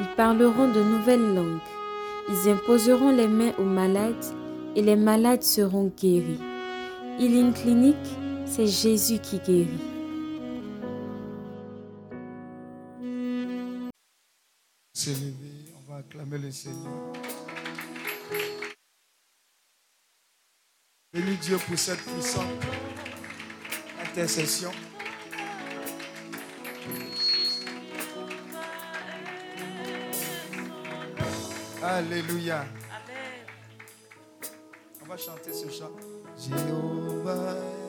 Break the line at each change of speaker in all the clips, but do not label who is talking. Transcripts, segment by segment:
Ils parleront de nouvelles langues. Ils imposeront les mains aux malades et les malades seront guéris. Healing Clinic, c'est Jésus qui guérit.
On va acclamer le Seigneur. Bénis Dieu pour cette puissante intercession. Alléluia. On va chanter ce chant. Jéhovah.
Jéhovah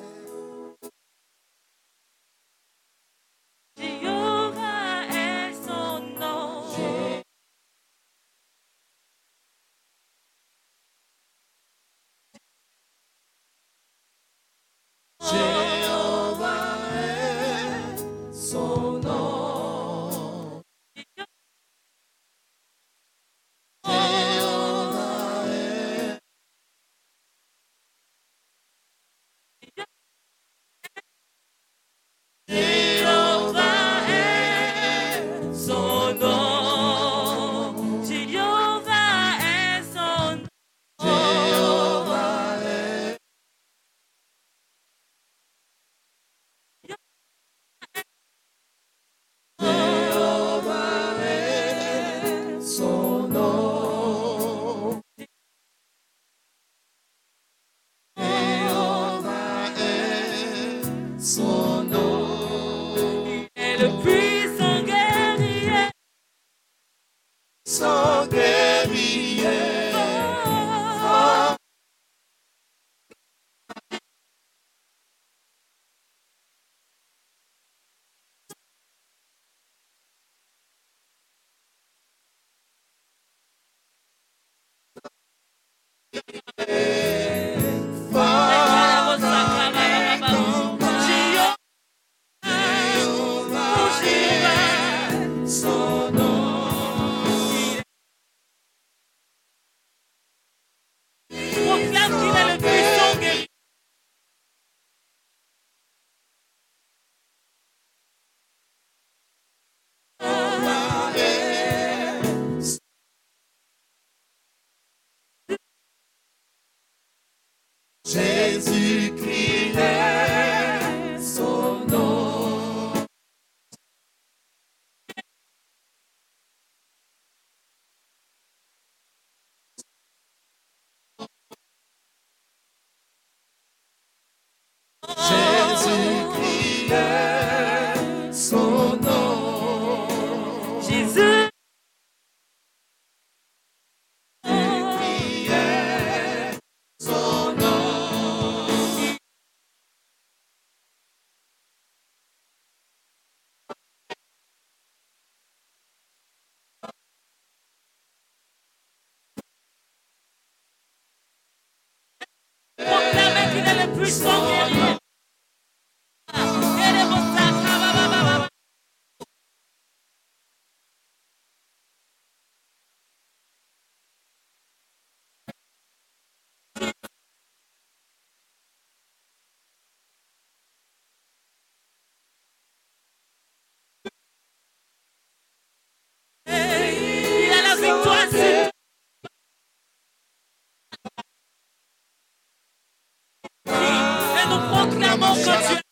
nous proclamons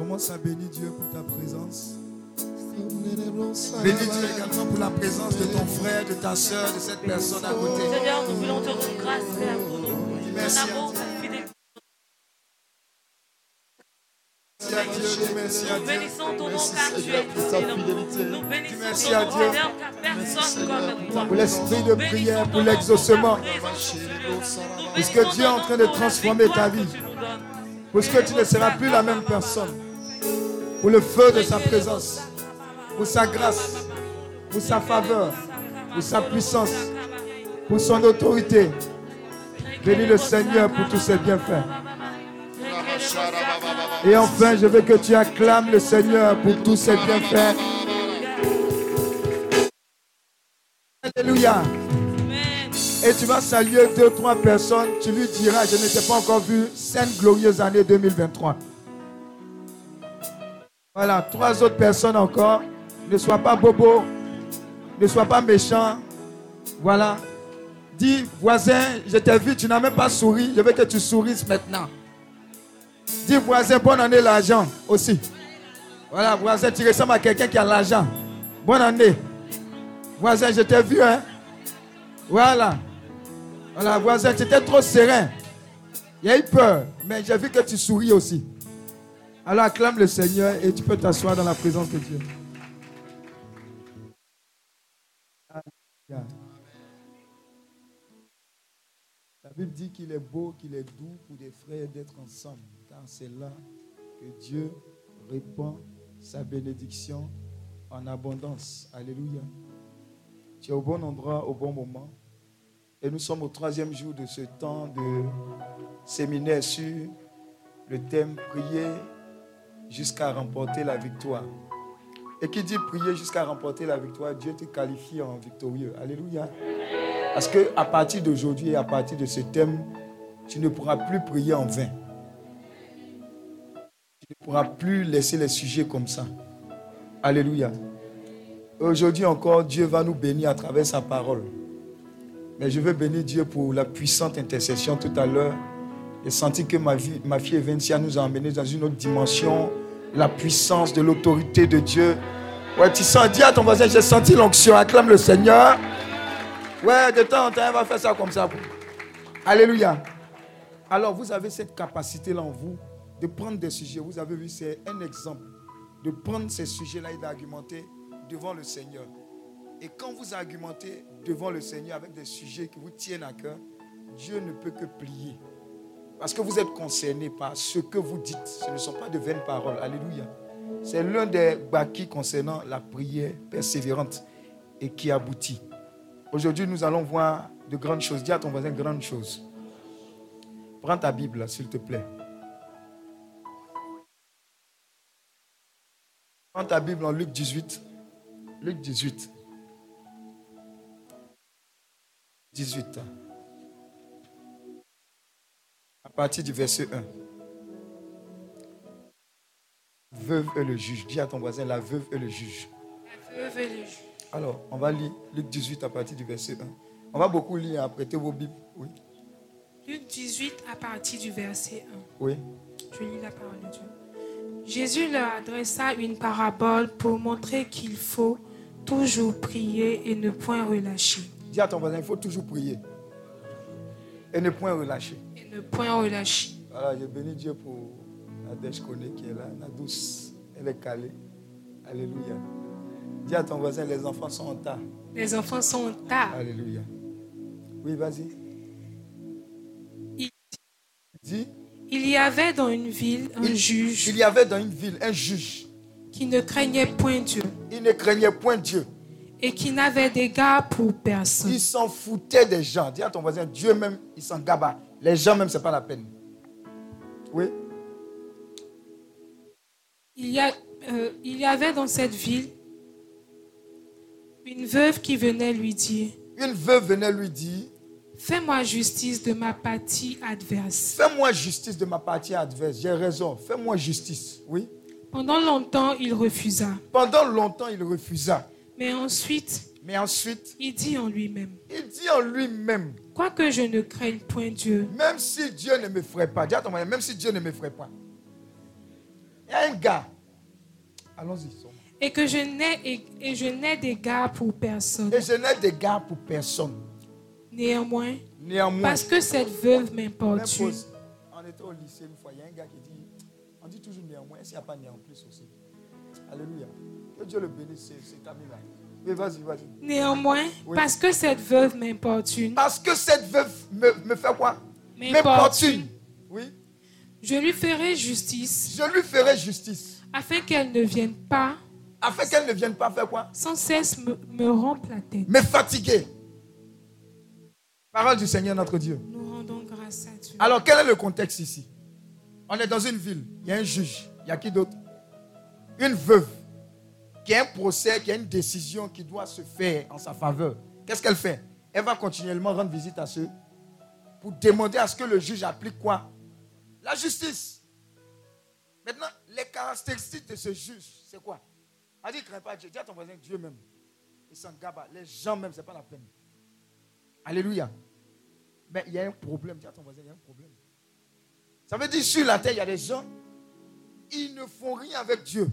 Commence à bénir Dieu pour ta présence. Bénis-Dieu également pour la présence de ton frère, de ta soeur, de cette personne à côté.
Seigneur, nous voulons te rendre grâce, Père, pour nous.
Merci à
amour,
Dieu.
ta fidélité.
Merci à Dieu, dis merci à
Nous
Dieu.
bénissons ton nom car tu es
fidélité.
Nous bénissons ton nom,
Dieu.
Seigneur, car personne comme toi.
Pour l'esprit de prière, pour l'exaucement.
pour ta présence sur ce lieu. Nous
Pour ce que
bénissons
Dieu est en train de transformer ta vie.
que tu nous donnes.
Pour ce que tu ne seras plus la même personne. Pour le feu de sa présence. Pour sa grâce. Pour sa faveur. Pour sa puissance. Pour son autorité. Bénis le Seigneur pour tous ses bienfaits. Et enfin, je veux que tu acclames le Seigneur pour tous ses bienfaits. Alléluia. Et tu vas saluer deux, trois personnes. Tu lui diras, je ne t'ai pas encore vu. Sainte glorieuse année 2023. Voilà, trois autres personnes encore. Ne sois pas bobo. Ne sois pas méchant. Voilà. Dis, voisin, je t'ai vu, tu n'as même pas souri. Je veux que tu sourisses maintenant. Dis, voisin, bonne année l'argent aussi. Voilà, voisin, tu ressembles à quelqu'un qui a l'argent. Bonne année. Voisin, je t'ai vu, hein. Voilà. Voilà, voisin, tu étais trop serein. Il y a eu peur, mais j'ai vu que tu souris aussi. Alors acclame le Seigneur et tu peux t'asseoir dans la présence de Dieu. La Bible dit qu'il est beau, qu'il est doux pour des frères d'être ensemble, car c'est là que Dieu répand sa bénédiction en abondance. Alléluia. Tu es au bon endroit, au bon moment. Et nous sommes au troisième jour de ce temps de séminaire sur le thème Prier jusqu'à remporter la victoire. Et qui dit prier jusqu'à remporter la victoire, Dieu te qualifie en victorieux. Alléluia. Parce que à partir d'aujourd'hui et à partir de ce thème, tu ne pourras plus prier en vain. Tu ne pourras plus laisser les sujets comme ça. Alléluia. Aujourd'hui encore, Dieu va nous bénir à travers sa parole. Mais je veux bénir Dieu pour la puissante intercession tout à l'heure. J'ai senti que ma, vie, ma fille Evencia nous a emmenés dans une autre dimension. La puissance de l'autorité de Dieu. Ouais, tu sens, dis à ton voisin, j'ai senti l'onction, acclame le Seigneur. Ouais, de temps en temps, elle va faire ça comme ça. Alléluia. Alors, vous avez cette capacité-là en vous de prendre des sujets. Vous avez vu, c'est un exemple. De prendre ces sujets-là et d'argumenter devant le Seigneur. Et quand vous argumentez devant le Seigneur avec des sujets qui vous tiennent à cœur, Dieu ne peut que plier. Parce que vous êtes concerné par ce que vous dites. Ce ne sont pas de vaines paroles. Alléluia. C'est l'un des bâquis concernant la prière persévérante et qui aboutit. Aujourd'hui, nous allons voir de grandes choses. Dis à ton voisin grandes choses. Prends ta Bible, s'il te plaît. Prends ta Bible en Luc 18. Luc 18. 18. À partir du verset 1. Veuve et le juge. Dis à ton voisin la veuve et le juge.
Veuve et le juge.
Alors, on va lire Luc 18 à partir du verset 1. On va beaucoup lire, apprêtez vos Bibles. Oui.
Luc 18 à partir du verset 1.
Oui.
Je lis la parole de Dieu. Jésus leur adressa une parabole pour montrer qu'il faut toujours prier et ne point relâcher.
Dis à ton voisin, il faut toujours prier. Et ne point relâcher.
Ne point relâcher.
Voilà, je bénis Dieu pour Nadège Kone qui est là, la douce. Elle est calée. Alléluia. Dis à ton voisin, les enfants sont en tas.
Les enfants sont en tas.
Alléluia. Oui, vas-y.
Il-
Dis,
Il y avait dans une ville un
il,
juge
il y avait dans une ville un juge.
qui ne craignait point Dieu
Il ne craignait point Dieu.
et qui n'avait d'égard pour personne.
Il s'en foutait des gens. Dis à ton voisin, Dieu même, il s'en gaba. Les gens même, ce n'est pas la peine. Oui.
Il y, a, euh, il y avait dans cette ville une veuve qui venait lui dire,
Une veuve venait lui dire,
Fais-moi justice de ma partie adverse.
fais-moi justice de ma partie adverse. J'ai raison. Fais-moi justice. Oui.
Pendant longtemps, il refusa.
Pendant longtemps, il refusa.
Mais ensuite,
Mais ensuite,
il dit en lui-même,
il dit en lui-même,
Quoique je ne craigne point Dieu,
même si Dieu ne me ferait pas, dis à ton même si Dieu ne me ferait pas. Il y a un gars, Allons-y.
Et que je n'ai et, et je n'ai d'égard pour personne.
Et je n'ai d'égard pour personne.
Néanmoins,
Néanmoins,
parce que cette veuve m'importune.
On était au lycée une fois, il y a un gars qui dit, on dit toujours néanmoins, est-ce qu'il n'y a pas néant plus aussi? Alléluia. Que Dieu le bénisse, c'est- cet ami-là. Mais vas-y, vas-y.
Néanmoins,
Oui.
parce que cette veuve m'importune,
Parce que cette veuve me, me fait quoi?
M'importune,
Oui.
je lui ferai justice
Je lui ferai justice.
afin qu'elle ne vienne pas
Afin qu'elle ne vienne pas faire quoi?
Sans cesse me, me rompre la tête.
Me fatiguer. Parole du Seigneur notre Dieu.
Nous rendons grâce à Dieu.
Alors, quel est le contexte ici? On est dans une ville. Il y a un juge. Il y a qui d'autre? Une veuve. Qui a un procès, qui a une décision qui doit se faire en sa faveur. Qu'est-ce qu'elle fait? Elle va continuellement rendre visite à ceux pour demander à ce que le juge applique quoi? La justice. Maintenant, les caractéristiques de ce juge, c'est quoi? On dit, crains pas Dieu. Dis à ton voisin, Dieu même. Il s'en gaba. Les gens même, ce n'est pas la peine. Alléluia. Mais il y a un problème. Dis à ton voisin, il y a un problème. Ça veut dire sur la terre, il y a des gens, ils ne font rien avec Dieu.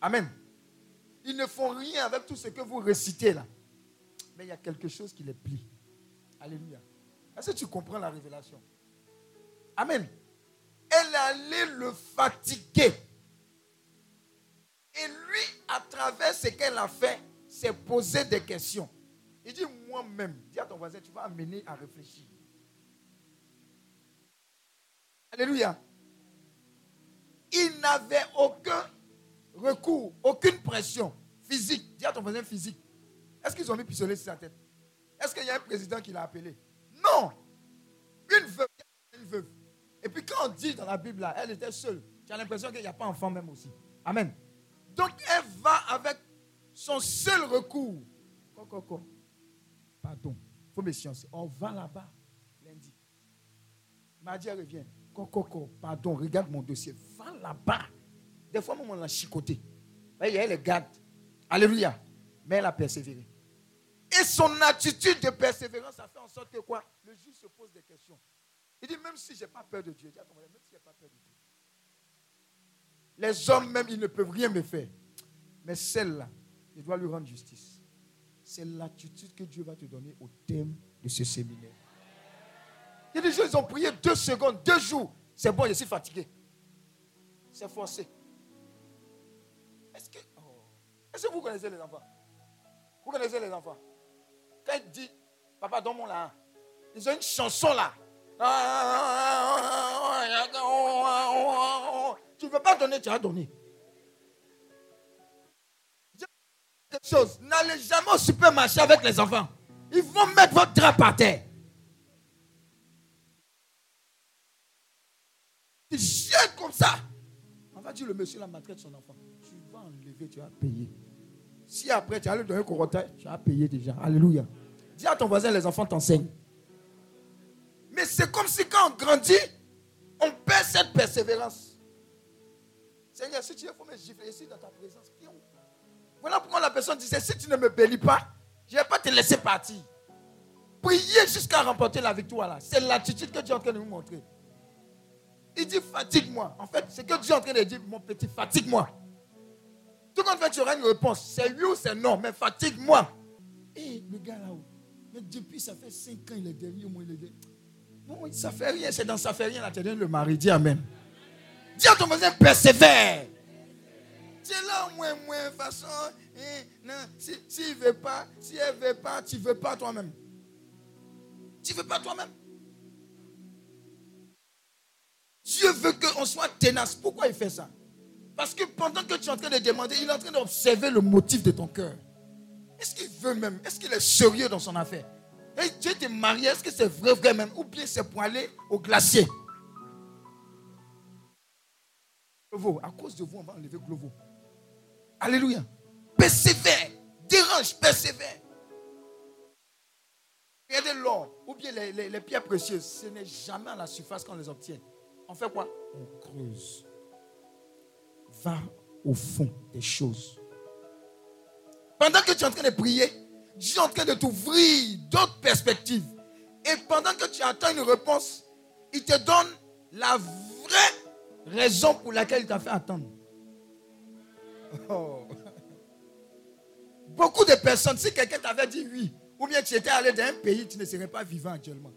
Amen. Ils ne font rien avec tout ce que vous récitez là. Mais il y a quelque chose qui les plie. Alléluia. Est-ce que tu comprends la révélation? Amen. Elle allait le fatiguer. Et lui, à travers ce qu'elle a fait, s'est posé des questions. Il dit moi-même, dis à ton voisin, tu vas amener à réfléchir. Alléluia. Il n'avait aucun recours, aucune pression physique. Dis à ton voisin physique. Est-ce qu'ils ont mis pistolet sur sa tête? Est-ce qu'il y a un président qui l'a appelé? Non. Une veuve. Une veuve. Et puis quand on dit dans la Bible, là, elle était seule. Tu as l'impression qu'il n'y a pas d'enfant même aussi. Amen. Donc elle va avec son seul recours. Pardon. Faut méfiance. On va là-bas lundi. Mardi, elle revient. Pardon, regarde mon dossier. Va là-bas. Des fois, même on l'a chicoté. Il y a les garde. Alléluia. Mais elle a persévéré. Et son attitude de persévérance a fait en sorte que quoi? Le juge se pose des questions. Il dit, même si je n'ai pas peur de Dieu, voisin, même si je pas peur de Dieu, les hommes même, ils ne peuvent rien me faire. Mais celle-là, je dois lui rendre justice. C'est l'attitude que Dieu va te donner au thème de ce séminaire. Il y a des gens, ils ont prié deux secondes, deux jours. C'est bon, je suis fatigué. C'est forcé. Est-ce que, est-ce que vous connaissez les enfants? Vous connaissez les enfants? Quand ils disent, papa, donne-moi là. Ils ont une chanson là. Tu ne veux pas donner, tu as donné. Chose. N'allez jamais au supermarché avec les enfants. Ils vont mettre votre drap par terre. Tu jettes comme ça. On va dire le monsieur la maltraite son enfant. Vas enlever, tu vas payer. Si après tu as le donner un corottail, tu as payé déjà. Alléluia. Dis à ton voisin, les enfants t'enseignent. Mais c'est comme si quand on grandit, on perd cette persévérance. Seigneur, si tu il faut me gifler ici dans ta présence. Voilà pourquoi la personne disait, si tu ne me bénis pas, je ne vais pas te laisser partir. Priez jusqu'à remporter la victoire là. C'est l'attitude que Dieu est en train de nous montrer. Il dit fatigue-moi. En fait, c'est que Dieu est en train de dire, mon petit, fatigue-moi. Tout compte fait, tu auras une réponse. C'est oui ou c'est non, mais fatigue-moi. Et le gars là-haut, mais depuis ça fait 5 ans, il est derrière moi, il est derrière. Bon, ça fait rien, c'est dans ça fait rien là, tu donnes le mari. Dis Amen. Dis à ton voisin, persévère. Es là, moins, moins, façon. hein, non, si, si veut pas, si elle veut pas, tu veux pas toi-même. Tu veux pas toi-même. Dieu veut qu'on soit ténace. Pourquoi il fait ça? Parce que pendant que tu es en train de demander, il est en train d'observer le motif de ton cœur. Est-ce qu'il veut même Est-ce qu'il est sérieux dans son affaire? Et Dieu t'est marié, est-ce que c'est vrai, vrai même? Ou bien c'est pour aller au glacier? Glovo, à cause de vous, on va enlever Glovo. Alléluia. Persévère. Dérange, persévère. Regardez l'or ou bien les, les- les pierres précieuses. Ce n'est jamais à la surface qu'on les obtient. On fait quoi? On creuse. Au fond des choses. Pendant que tu es en train de prier, Dieu est en train de t'ouvrir d'autres perspectives. Et pendant que tu attends une réponse, il te donne la vraie raison pour laquelle il t'a fait attendre. Oh. Beaucoup de personnes, si quelqu'un t'avait dit oui, ou bien tu étais allé dans un pays, tu ne serais pas vivant actuellement.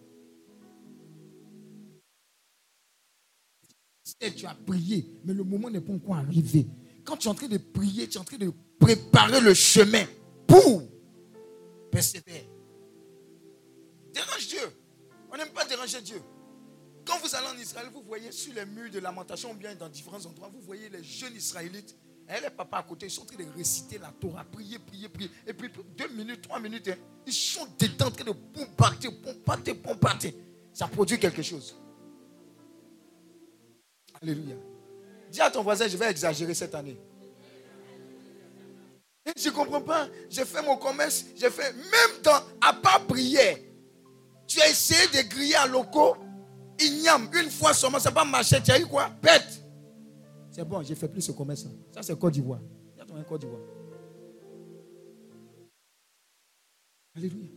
Tu as prié, mais le moment n'est pas encore arrivé. Quand tu es en train de prier, tu es en train de préparer le chemin pour persévérer. Dérange Dieu. On n'aime pas déranger Dieu. Quand vous allez en Israël, vous voyez sur les murs de lamentation, bien dans différents endroits, vous voyez les jeunes Israélites et les papas à côté, ils sont en train de réciter la Torah, prier, prier, prier. Et puis deux minutes, trois minutes, hein, ils sont dedans en train de bombarder, bombarder, bombarder. Ça produit quelque chose. Alléluia. Dis à ton voisin, je vais exagérer cette année. Je ne comprends pas. J'ai fait mon commerce. J'ai fait, même dans, à part prière, tu as essayé de griller à locaux. Ignam, une fois seulement, ça n'a pas marché. Tu as eu quoi? Bête. C'est bon, j'ai fait plus ce commerce. Ça, c'est Côte d'Ivoire. Y a ton Côte d'Ivoire. Alléluia.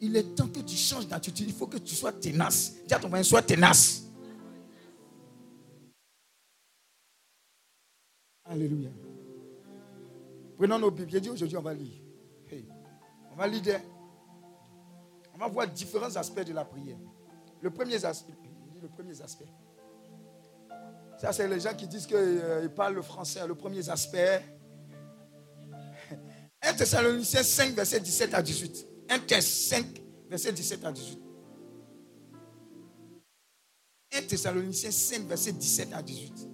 Il est temps que tu changes d'attitude. Il faut que tu sois tenace. Dis à ton voisin, sois tenace. Alléluia. Prenons nos Bibles. J'ai dit aujourd'hui, on va lire. On va lire. On va voir différents aspects de la prière. Le premier aspect. Ça, c'est les gens qui disent qu'ils euh, parlent le français. Le premier aspect. 1 Thessaloniciens 5, verset 17 à 18. 1 Thessaloniciens 5, verset 17 à 18. 1 Thessaloniciens 5, verset 17 à 18.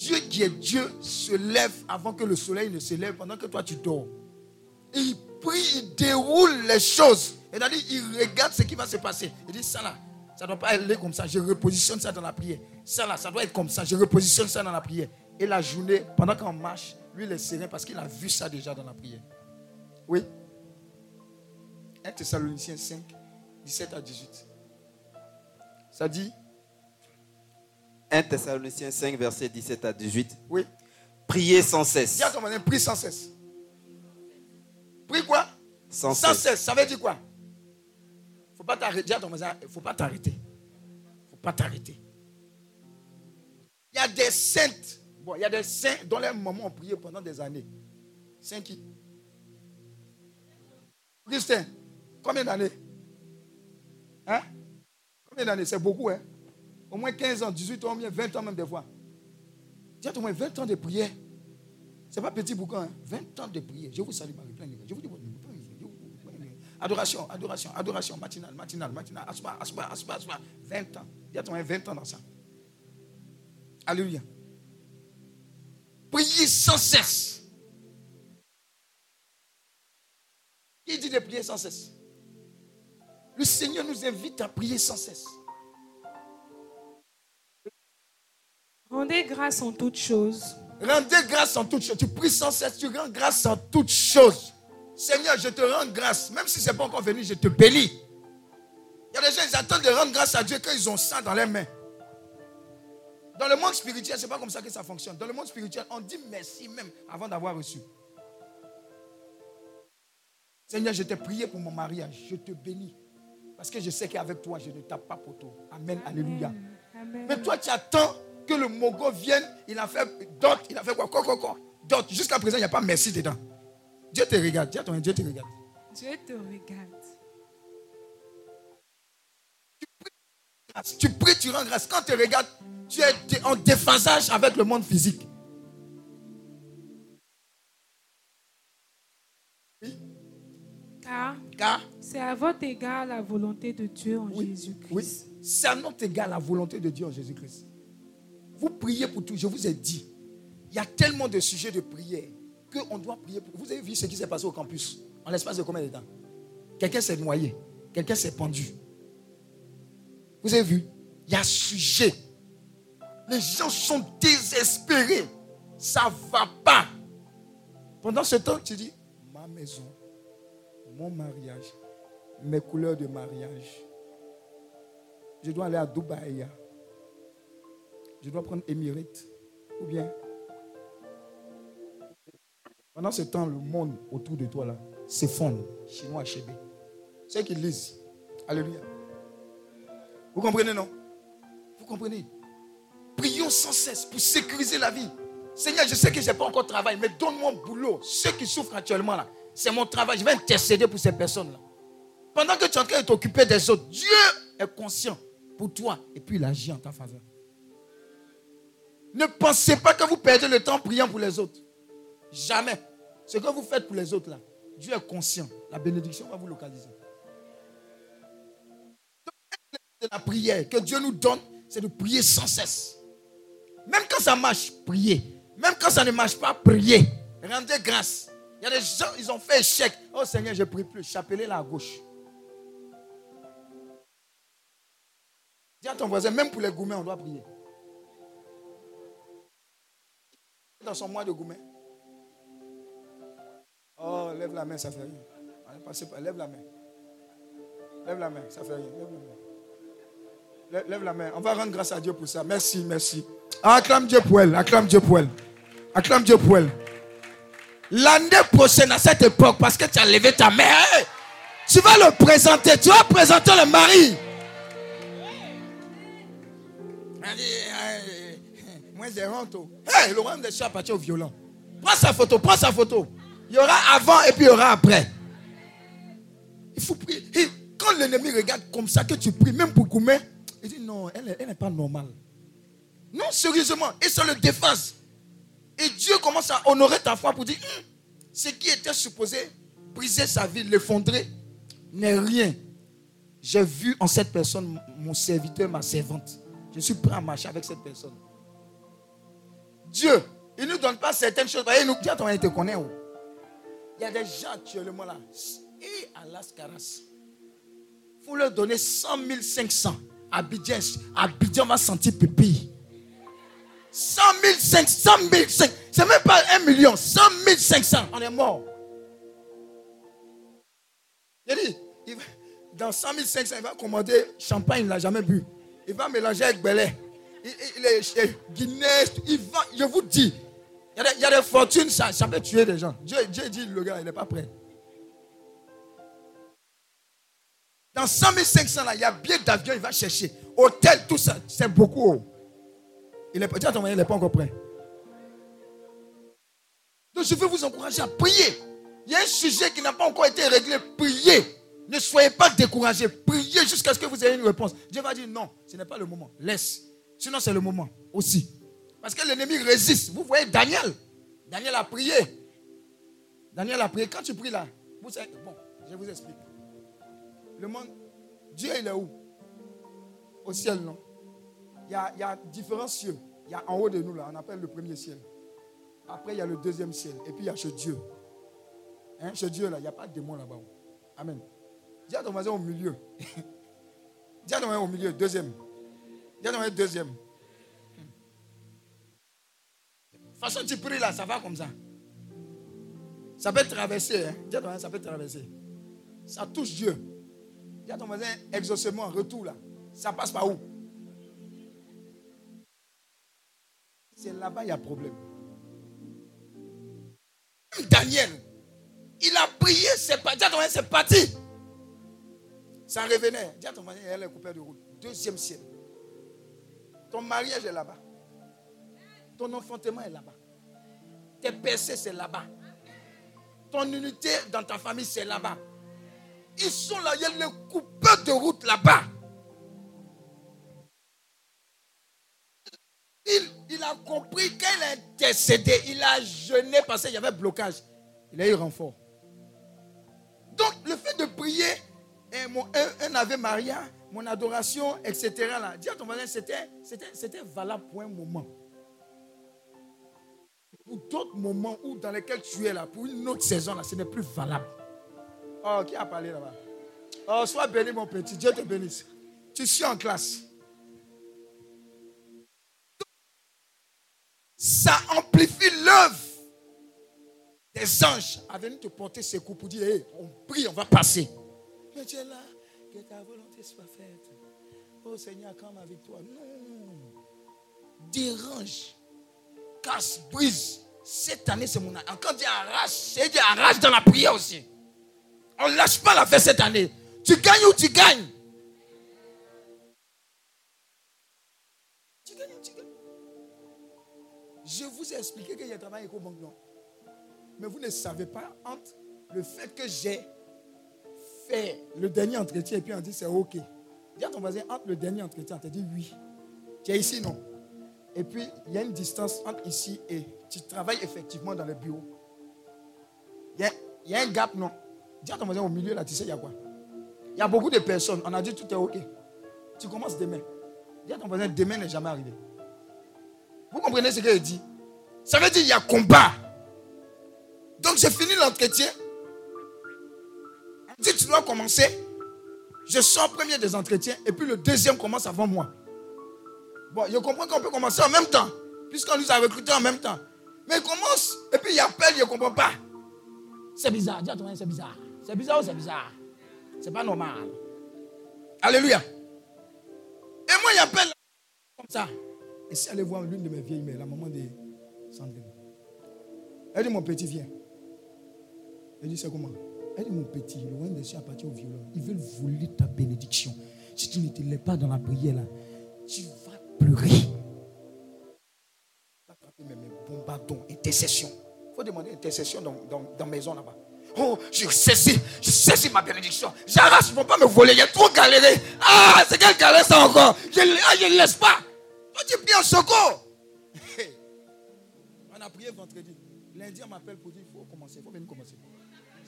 Dieu qui est Dieu se lève avant que le soleil ne se lève pendant que toi tu dors. il prie, il déroule les choses. C'est-à-dire, il regarde ce qui va se passer. Il dit, ça là, ça ne doit pas aller comme ça. Je repositionne ça dans la prière. Ça là, ça doit être comme ça. Je repositionne ça dans la prière. Et la journée, pendant qu'on marche, lui, il est serein parce qu'il a vu ça déjà dans la prière. Oui. 1 Thessaloniciens 5, 17 à 18. Ça dit,
1 Thessaloniciens 5, verset 17 à 18.
Oui.
Priez sans cesse.
Dis à ton prie sans cesse. Prie quoi?
Sans,
cesse. Ça veut dire quoi? Faut pas t'arrêter. Dis à ton voisin, il ne faut pas t'arrêter. Il ne faut pas t'arrêter. Il y a des saintes. Bon, il y a des saints dont les mamans ont prié pendant des années. Saints qui? Christian, combien d'années? Hein? Combien d'années? C'est beaucoup, hein? Au moins 15 ans, 18 ans, 20 ans même des fois. Dis au moins 20 ans de prière. Ce n'est pas petit boucan, hein? 20 ans de prière. Je vous salue, Marie. Je vous dis, adoration, adoration, adoration, matinale, matinale, matinale, aspa, aspa, aspa, aspa. 20 ans. Dis à toi 20 ans dans ça. Alléluia. Priez sans cesse. Qui dit de prier sans cesse? Le Seigneur nous invite à prier sans cesse.
Rendez grâce en toutes choses.
Rendez grâce en toutes choses. Tu pries sans cesse, tu rends grâce en toutes choses. Seigneur, je te rends grâce. Même si ce n'est pas encore venu, je te bénis. Il y a des gens, ils attendent de rendre grâce à Dieu quand ils ont ça dans les mains. Dans le monde spirituel, ce n'est pas comme ça que ça fonctionne. Dans le monde spirituel, on dit merci même avant d'avoir reçu. Seigneur, je t'ai prié pour mon mariage. Je te bénis. Parce que je sais qu'avec toi, je ne tape pas pour toi. Amen. Alléluia. Mais toi, tu attends que le mogo vienne, il a fait d'autres, il a fait quoi, quoi, quoi, quoi. D'autres. Jusqu'à présent, il n'y a pas merci dedans. Dieu te regarde. Dieu te regarde.
Dieu te regarde.
Tu pries, tu rends grâce. Quand tu regardes, tu es en déphasage avec le monde physique.
Oui. Car, c'est à votre égard la volonté de Dieu en Jésus-Christ.
Oui, c'est à notre égard la volonté de Dieu en Jésus-Christ. Vous priez pour tout. Je vous ai dit, il y a tellement de sujets de prière qu'on doit prier pour. Vous avez vu ce qui s'est passé au campus en l'espace de combien de temps? Quelqu'un s'est noyé, quelqu'un s'est pendu. Vous avez vu? Il y a sujet. Les gens sont désespérés. Ça ne va pas. Pendant ce temps, tu dis ma maison, mon mariage, mes couleurs de mariage. Je dois aller à Dubaï je dois prendre Émirate. Ou bien, pendant ce temps, le monde autour de toi là s'effondre. Chinois, Chébé. C'est qu'ils lisent. Alléluia. Vous comprenez, non? Vous comprenez? Prions sans cesse pour sécuriser la vie. Seigneur, je sais que je n'ai pas encore travail, mais donne-moi un boulot. Ceux qui souffrent actuellement là, c'est mon travail. Je vais intercéder pour ces personnes-là. Pendant que tu es en train de t'occuper des autres, Dieu est conscient pour toi et puis il agit en ta faveur. Ne pensez pas que vous perdez le temps priant pour les autres. Jamais. Ce que vous faites pour les autres là, Dieu est conscient. La bénédiction va vous localiser. La prière que Dieu nous donne, c'est de prier sans cesse. Même quand ça marche, priez. Même quand ça ne marche pas, priez. Rendez grâce. Il y a des gens, ils ont fait échec. Oh Seigneur, je prie plus. Chapelez là à gauche. Dis à ton voisin, même pour les gourmets, on doit prier. Dans son mois de gourmet. Oh, lève la main, ça fait rien. Allez, passez pas. Lève la main. Lève la main, ça fait rien. Lève la main. Lève la main. On va rendre grâce à Dieu pour ça. Merci, merci. Acclame Dieu pour elle. Acclame Dieu pour elle. Acclame Dieu pour elle. L'année prochaine, à cette époque, parce que tu as levé ta main, tu vas le présenter. Tu vas présenter le mari. J'ai honte. Hey, le royaume des chats appartient au violent. Prends sa photo, prends sa photo. Il y aura avant et puis il y aura après. Il faut prier. Quand l'ennemi regarde comme ça que tu pries, même pour Goumé, il dit non, elle n'est pas normale. Non, sérieusement. Et ça le défense. Et Dieu commence à honorer ta foi pour dire hum, ce qui était supposé briser sa vie, l'effondrer, n'est rien. J'ai vu en cette personne mon serviteur, ma servante. Je suis prêt à marcher avec cette personne. Dieu, il ne nous donne pas certaines choses. Il nous dit, on te connaît où Il y a des gens actuellement là. Et à Las Caras. Il faut leur donner 100 500. Abidjan, Abidjan va sentir pipi. 100 500, 100 500. C'est même pas 1 million. 100 500. On est mort. Il dit, dans 100 500, il va commander champagne, il n'a jamais bu. Il va mélanger avec Belay. Il, est Guinness. Il va, je vous dis, il y, a des, fortunes, ça, ça, peut tuer des gens. Dieu, Dieu dit, le gars, il n'est pas prêt. Dans 100 500, là, il y a bien d'avion, il va chercher. Hôtel, tout ça, c'est beaucoup. Il est, il n'est pas encore prêt. Donc je veux vous encourager à prier. Il y a un sujet qui n'a pas encore été réglé. Priez. Ne soyez pas découragés. Priez jusqu'à ce que vous ayez une réponse. Dieu va dire non, ce n'est pas le moment. Laisse. Sinon, c'est le moment aussi. Parce que l'ennemi résiste. Vous voyez Daniel. Daniel a prié. Daniel a prié. Quand tu pries là, vous savez, bon, je vous explique. Le monde, Dieu, il est où? Au ciel, non il y, a, il y a différents cieux. Il y a en haut de nous, là, on appelle le premier ciel. Après, il y a le deuxième ciel. Et puis, il y a chez Dieu. Hein, Dieu, là, il n'y a pas de démon là-bas. Amen. Dis à ton au milieu. Dis à ton au milieu, deuxième. Voisin deuxième. De toute façon, tu pries là, ça va comme ça. Ça peut traverser. Hein? Voisin, ça peut traverser. Ça touche Dieu. Dis ton voisin, exaucement, retour là. Ça passe par où? C'est là-bas, il y a problème. Daniel, il a prié, c'est parti. C'est parti. Ça revenait. Dis ton mari, elle est coupée de route. Deuxième ciel. Ton mariage est là-bas. Ton enfantement est là-bas. Tes percées, c'est là-bas. Ton unité dans ta famille, c'est là-bas. Ils sont là, il y a les coupeurs de route là-bas. Il, a compris qu'elle a intercédé. Il a jeûné parce qu'il y avait blocage. Il a eu renfort. Donc, le fait de prier, un, un, Ave Maria, mon adoration, etc. Là, dis à ton voisin, c'était valable pour un moment. Pour d'autres moments où, dans lesquels tu es là, pour une autre saison, là, ce n'est plus valable. Oh, qui a parlé là-bas? Oh, sois béni, mon petit. Dieu te bénisse. Tu suis en classe. Ça amplifie l'œuvre des anges à venir te porter ses coups pour dire on prie, on va passer. Mais tu es là, que ta volonté soit faite. Oh Seigneur, quand ma victoire. Non. Dérange, casse, brise. Cette année, c'est mon année. Quand tu arrache, c'est dire arrache dans la prière aussi. On ne lâche pas la fête cette année. Tu gagnes ou tu gagnes? Tu gagnes ou tu gagnes? Je vous ai expliqué qu'il y a travail éco-banque, non Mais vous ne savez pas entre le fait que j'ai fait le dernier entretien et puis on dit c'est OK. Dis à ton voisin, entre le dernier entretien, on te dit oui. Tu es ici, non? Et puis, il y a une distance entre ici et tu travailles effectivement dans le bureau. Il y a, il y a un gap, non? Dis à ton voisin, au milieu, là, tu sais, il y a quoi? Il y a beaucoup de personnes. On a dit tout est OK. Tu commences demain. Dis à ton voisin, demain n'est jamais arrivé. Vous comprenez ce que je dis? Ça veut dire qu'il y a combat. Donc j'ai fini l'entretien. Dit tu dois commencer. Je sors premier des entretiens et puis le deuxième commence avant moi. Bon, je comprends qu'on peut commencer en même temps, puisqu'on nous a recrutés en même temps. Mais il commence et puis il appelle, je ne comprends pas. C'est bizarre, dis à c'est bizarre. C'est bizarre ou c'est bizarre? C'est pas normal. Alléluia. Et moi, il appelle comme ça. Et si allez voir l'une de mes vieilles mères, la maman de Sandrine. Elle dit, mon petit, viens. Elle dit, c'est comment? Elle dit, mon petit, le roi des cieux appartient au violon. Ils veulent voler ta bénédiction. Si tu ne te lèves pas dans la prière, là, tu vas pleurer. Attraper mes bombardons, intercession. Il faut demander intercession dans, dans, dans maison là-bas. Oh, je saisis, je saisis ma bénédiction. J'arrache, ils ne vont pas me voler. A trop galéré. Ah, c'est quelle galère ça encore? Je ah, ne laisse pas. Toi, tu pries en secours. On a prié vendredi. Lundi, on m'appelle pour dire il faut commencer, il faut venir commencer.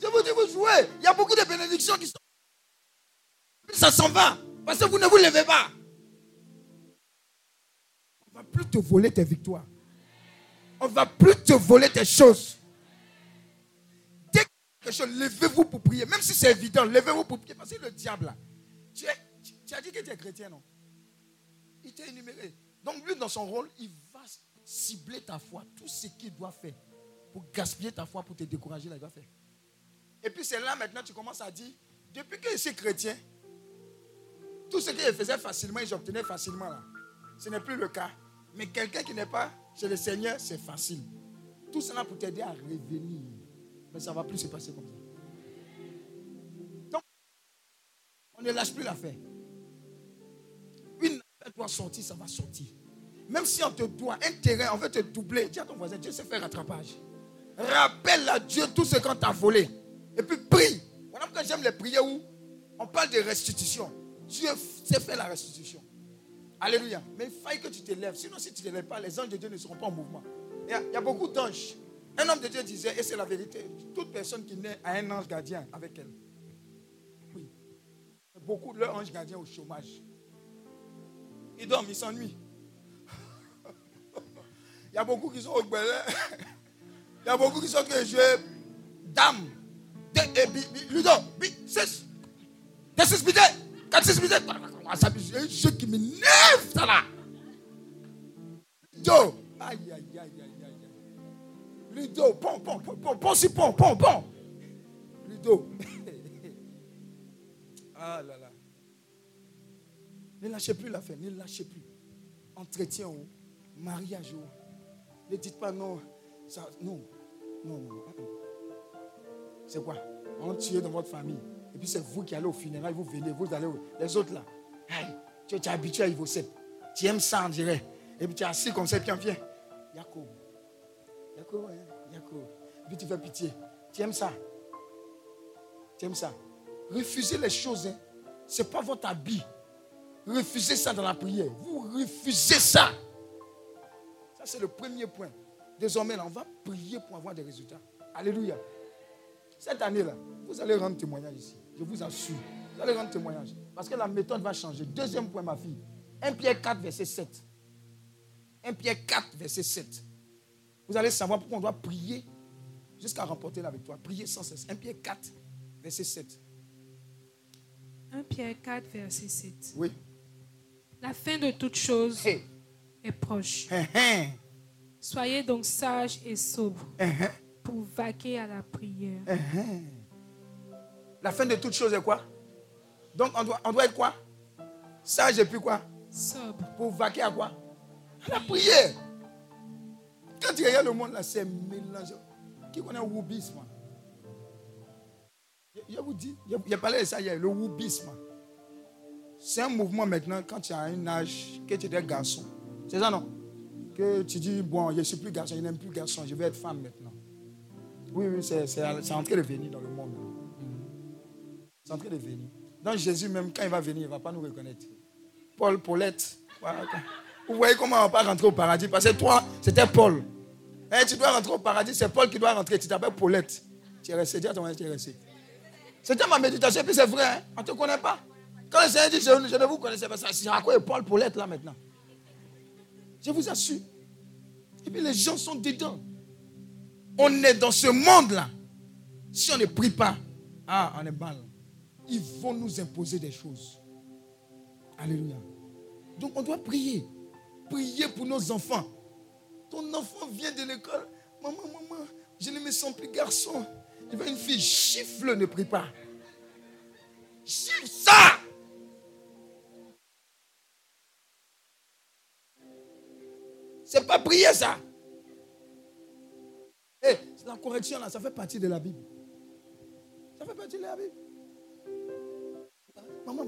Je vous dis, vous jouez. Il y a beaucoup de bénédictions qui sont. Ça s'en va. Parce que vous ne vous levez pas. On ne va plus te voler tes victoires. On ne va plus te voler tes choses. Dès que quelque chose, levez-vous pour prier. Même si c'est évident, levez-vous pour prier. Parce que le diable, tu, as dit que tu es chrétien, non? Il t'a énuméré. Donc lui, dans son rôle, il va cibler ta foi. Tout ce qu'il doit faire pour gaspiller ta foi, pour te décourager, là, il doit faire. Et puis c'est là maintenant, tu commences à dire, depuis que je suis chrétien, tout ce que je faisais facilement et j'obtenais facilement là, ce n'est plus le cas. Mais quelqu'un qui n'est pas chez le Seigneur, c'est facile. Tout cela pour t'aider à revenir. Mais ça ne va plus se passer comme ça. Donc, on ne lâche plus l'affaire. Une affaire doit sortir, ça va sortir. Même si on te doit un terrain, on veut te doubler. Dis à ton voisin, Dieu sait faire rattrapage. Rappelle à Dieu tout ce qu'on t'a volé. Et puis prie. Voilà pourquoi j'aime les prières où on parle de restitution. Dieu sait faire la restitution. Alléluia. Mais il faille que tu te lèves. Sinon, si tu ne te lèves pas, les anges de Dieu ne seront pas en mouvement. Il y a, beaucoup d'anges. Un homme de Dieu disait, et c'est la vérité, toute personne qui naît a un ange gardien avec elle. Oui. Beaucoup de leurs anges gardiens au chômage. Ils dorment, ils s'ennuient. Il y a beaucoup qui sont au. Il y a beaucoup qui sont que jouer dame. Ludo, que c'est un jeu qui là. Ludo. Aïe, aïe, aïe, aïe, aïe. Ludo, pom, pom, pom, pom, pom, pom, pom, pom. Ludo. ah là là. Ne lâchez plus l'affaire, ne lâchez plus. Entretien ou mariage ou. Ne dites pas non. Ça, non. Non, non. C'est quoi? On tue dans votre famille. Et puis c'est vous qui allez au funérail, vous venez, vous allez. Les autres là. Tu es habitué à Ivosep. Tu aimes ça, on dirait. Et puis tu es assis comme ça, puis on vient. Yako. Yako, hein? Yako. Et puis tu fais pitié. Tu aimes ça? Tu aimes ça? Refusez les choses. Hein. Ce n'est pas votre habit. Refusez ça dans la prière. Vous refusez ça. Ça, c'est le premier point. Désormais, on va prier pour avoir des résultats. Alléluia. Cette année-là, vous allez rendre témoignage ici. Je vous assure. Vous allez rendre témoignage. Parce que la méthode va changer. Deuxième point, ma fille. 1 Pierre 4, verset 7. 1 Pierre 4, verset 7. Vous allez savoir pourquoi on doit prier jusqu'à remporter la victoire. Prier sans cesse. 1 Pierre 4, verset 7.
1 Pierre 4, verset 7.
Oui.
La fin de toute chose
Hey.
est proche.
Hein, hein,
Soyez donc sages et sobres
hein,
pour vaquer à la prière.
hein. La fin de toute chose est quoi? Donc on doit, on doit être quoi? Sage et puis quoi?
Sobre.
Pour vaquer à quoi? À la prière. Quand tu regardes le monde là, c'est mélangé. Qui connaît le wubisme Je- vous dis, a parlé de ça hier, le wubisme. C'est un mouvement maintenant quand tu as un âge, que tu es garçon. C'est ça non? Que tu dis, bon, je ne suis plus garçon, je n'aime plus garçon, je vais être femme maintenant. Oui, oui, c'est en train de venir dans le monde. C'est en train de venir. Dans Jésus, même quand il va venir, il ne va pas nous reconnaître. Paul, Paulette. Vous voyez comment on va pas rentrer au paradis? Parce que toi, c'était Paul. Eh, tu dois rentrer au paradis, c'est Paul qui doit rentrer. Tu t'appelles Paulette. Tu es resté, dis à ton mari, tu es resté. C'était ma méditation, puis c'est vrai, hein. on ne te connaît pas. Quand le Seigneur dit, je, je ne vous connaissais pas, c'est à quoi est Paul Paulette là maintenant? Je vous assure. Et puis les gens sont dedans. On est dans ce monde-là. Si on ne prie pas, ah, on est mal. Ils vont nous imposer des choses. Alléluia. Donc on doit prier. Prier pour nos enfants. Ton enfant vient de l'école. Maman, maman, je ne me sens plus garçon. Il va une fille, chiffle, ne prie pas. Chiffle ça. C'est pas prier ça. Eh, la correction là, ça fait partie de la Bible. Ça fait partie de la Bible. Maman,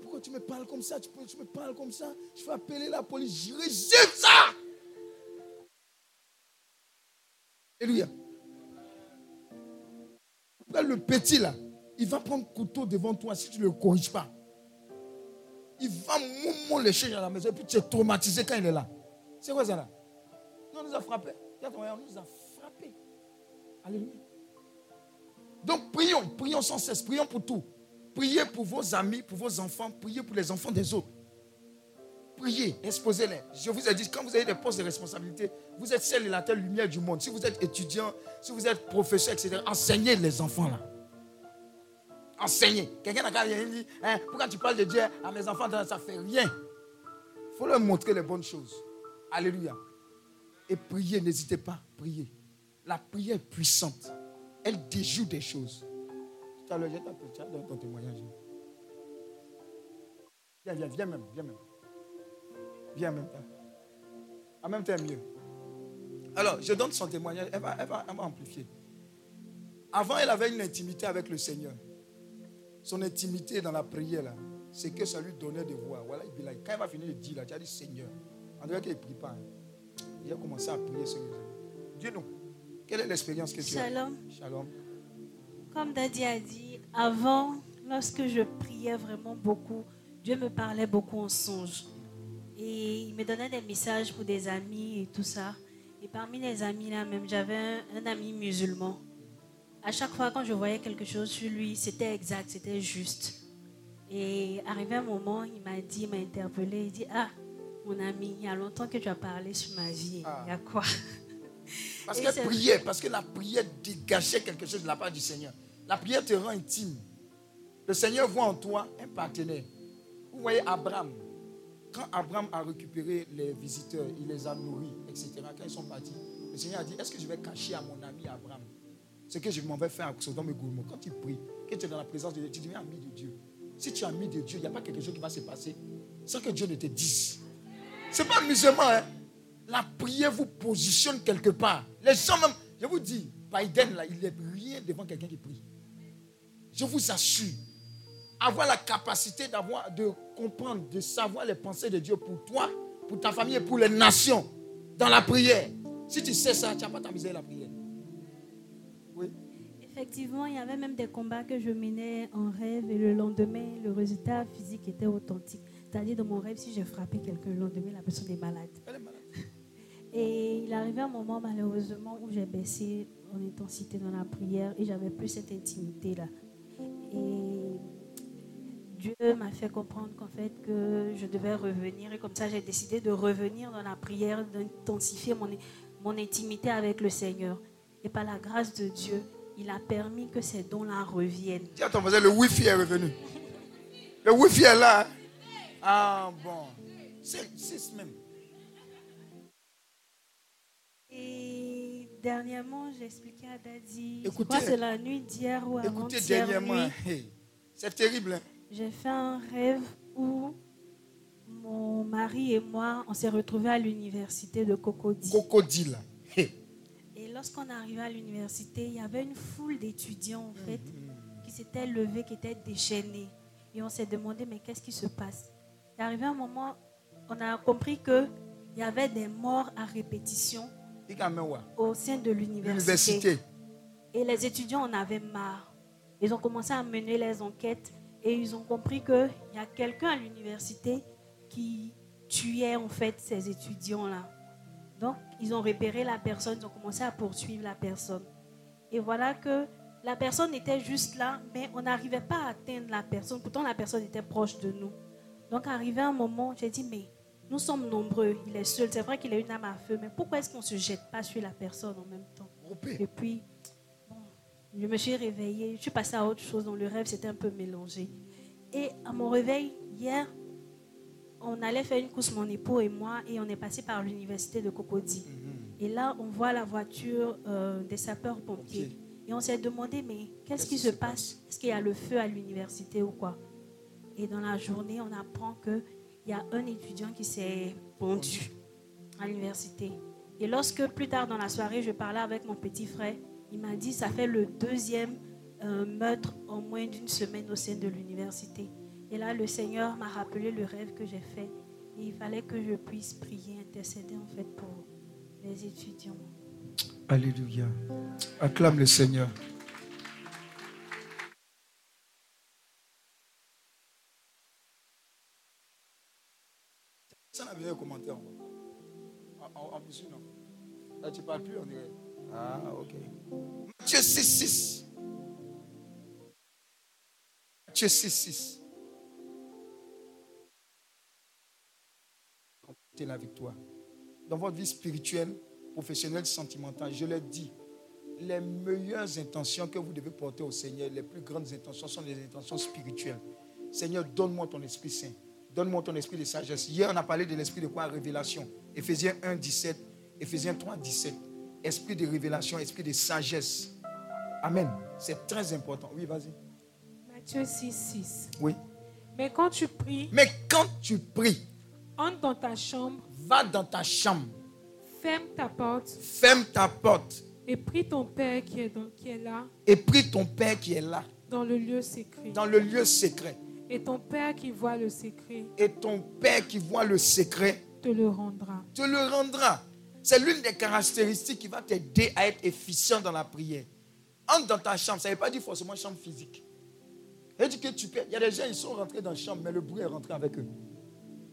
pourquoi tu me parles comme ça? Tu, me parles comme ça? Je vais appeler la police. Je rejette ça. Alléluia. Le petit là, il va prendre couteau devant toi si tu ne le corriges pas. Il va moumou lécher à la maison et puis tu es traumatisé quand il est là. C'est quoi ça là? On nous a frappé. On nous a frappé. Alléluia. Donc prions, prions sans cesse, prions pour tout. Priez pour vos amis, pour vos enfants, priez pour les enfants des autres. Priez, exposez-les. Je vous ai dit, quand vous avez des postes de responsabilité, vous êtes celle et la telle lumière du monde. Si vous êtes étudiant, si vous êtes professeur, etc., enseignez les enfants là. Enseignez. Quelqu'un n'a qu'à rien dit, hein, pourquoi tu parles de Dieu à mes enfants, ça ne fait rien. Il faut leur montrer les bonnes choses. Alléluia. Et priez, n'hésitez pas, priez. La prière est puissante. Elle déjoue des choses. Tout à l'heure, j'ai dans ton témoignage. Viens, viens, viens même, viens même. Viens en même temps. En même temps, mieux. Alors, je donne son témoignage. Elle va, elle va, amplifier. Avant, elle avait une intimité avec le Seigneur. Son intimité dans la prière, là, c'est que ça lui donnait de voix. Voilà, quand elle va finir de dire, là, tu as dit Seigneur. En dirait qu'elle ne prie pas. Hein. Il a commencé à prier Seigneur. Dieu nous. Quelle est l'expérience que tu
as Shalom.
Shalom.
Comme Daddy a dit, avant, lorsque je priais vraiment beaucoup, Dieu me parlait beaucoup en songe. Et il me donnait des messages pour des amis et tout ça. Et parmi les amis là même, j'avais un, ami musulman. À chaque fois quand je voyais quelque chose sur lui, c'était exact, c'était juste. Et arrivé un moment, il m'a dit, il m'a interpellé, il dit, ah, mon ami, il y a longtemps que tu as parlé sur ma vie. Il y a quoi
Parce que prière, parce que la prière dégageait quelque chose de la part du Seigneur. La prière te rend intime. Le Seigneur voit en toi un partenaire. Vous voyez Abraham, quand Abraham a récupéré les visiteurs, il les a nourris, etc., quand ils sont partis, le Seigneur a dit, est-ce que je vais cacher à mon ami Abraham ce que je m'en vais faire à Sodome et Gomorrhe Quand tu pries, que tu es dans la présence de Dieu, tu deviens ami de Dieu. Si tu es ami de Dieu, il n'y a pas quelque chose qui va se passer sans que Dieu ne te dise. Ce n'est pas amusement. Hein? La prière vous positionne quelque part. Les gens même, je vous dis, Biden, là, il n'est rien devant quelqu'un qui prie. Je vous assure avoir la capacité d'avoir, de comprendre, de savoir les pensées de Dieu pour toi, pour ta famille et pour les nations dans la prière. Si tu sais ça, tu n'as pas t'amuser la prière. Oui.
Effectivement, il y avait même des combats que je menais en rêve et le lendemain, le résultat physique était authentique. C'est-à-dire, dans mon rêve, si je frappais quelqu'un le lendemain, la personne est malade.
Elle est malade.
Et il arrivait un moment, malheureusement, où j'ai baissé en intensité dans la prière et j'avais plus cette intimité-là. Et Dieu m'a fait comprendre qu'en fait que je devais revenir et comme ça j'ai décidé de revenir dans la prière, d'intensifier mon, mon intimité avec le Seigneur. Et par la grâce de Dieu, il a permis que ces dons-là reviennent.
À ton voisin, le wifi est revenu. Le wifi est là. Ah bon. C'est même.
Et dernièrement, j'ai expliqué à Daddy. Écoutez, c'est la nuit d'hier ou avant
Écoutez, dernièrement, c'est terrible. Hein.
J'ai fait un rêve où mon mari et moi, on s'est retrouvés à l'université de Cocody.
Cocody,
Et lorsqu'on est arrivé à l'université, il y avait une foule d'étudiants, en fait, qui s'étaient levés, qui étaient déchaînés. Et on s'est demandé, mais qu'est-ce qui se passe? Il est arrivé un moment, on a compris que il y avait des morts à répétition Au sein de l'université.
L'université.
Et les étudiants en avaient marre. Ils ont commencé à mener les enquêtes et ils ont compris qu'il y a quelqu'un à l'université qui tuait en fait ces étudiants-là. Donc, ils ont repéré la personne, ils ont commencé à poursuivre la personne. Et voilà que la personne était juste là, mais on n'arrivait pas à atteindre la personne. Pourtant, la personne était proche de nous. Donc, arrivé un moment, j'ai dit, mais nous sommes nombreux, il est seul. C'est vrai qu'il a une âme à feu, mais pourquoi est-ce qu'on ne se jette pas sur la personne en même temps? Et puis, bon, je me suis réveillée, je suis passée à autre chose. Dans le rêve, c'était un peu mélangé. Et à mon réveil, hier, on allait faire une course, mon époux et moi, et on est passé par l'université de Cocody. Et là, on voit la voiture euh, des sapeurs-pompiers. Et on s'est demandé, mais qu'est-ce qui se passe? Est-ce qu'il y a le feu à l'université ou quoi? Et dans la journée, on apprend qu'il y a un étudiant qui s'est pendu à l'université. Et lorsque plus tard dans la soirée, je parlais avec mon petit frère, il m'a dit, ça fait le deuxième euh, meurtre en moins d'une semaine au sein de l'université. Et là, le Seigneur m'a rappelé le rêve que j'ai fait. Il fallait que je puisse prier, intercéder en fait pour les étudiants.
Alléluia. Acclame le Seigneur. Ça n'a besoin de commentaire. En, en, en plus, non. Là, tu ne parles plus, on dirait. Ah, ok. Matthieu 6, 6. Matthieu 6, 6. Remportez la victoire. Dans votre vie spirituelle, professionnelle, sentimentale, je l'ai dit, les meilleures intentions que vous devez porter au Seigneur, les plus grandes intentions sont les intentions spirituelles. Seigneur, donne-moi ton Esprit Saint. Donne-moi ton esprit de sagesse. Hier, on a parlé de l'esprit de quoi? Révélation. Éphésiens 1, 17. Éphésiens 3, 17. Esprit de révélation, esprit de sagesse. Amen. C'est très important. Oui, vas-y.
Matthieu 6, 6.
Oui.
Mais quand tu pries,
Mais quand tu pries,
entre dans ta chambre,
va dans ta chambre,
ferme ta porte
ferme ta porte
et prie ton Père qui est, dans- qui est là,
et prie ton Père qui est là,
dans le lieu secret.
dans le lieu secret.
Et ton Père qui voit le secret
Et ton Père qui voit le secret
te le rendra.
te le rendra. C'est l'une des caractéristiques qui va t'aider à être efficient dans la prière. Entre dans ta chambre, ça ne veut pas dire forcément chambre physique. Et dit que tu peux. Il y a des gens, ils sont rentrés dans la chambre, mais le bruit est rentré avec eux.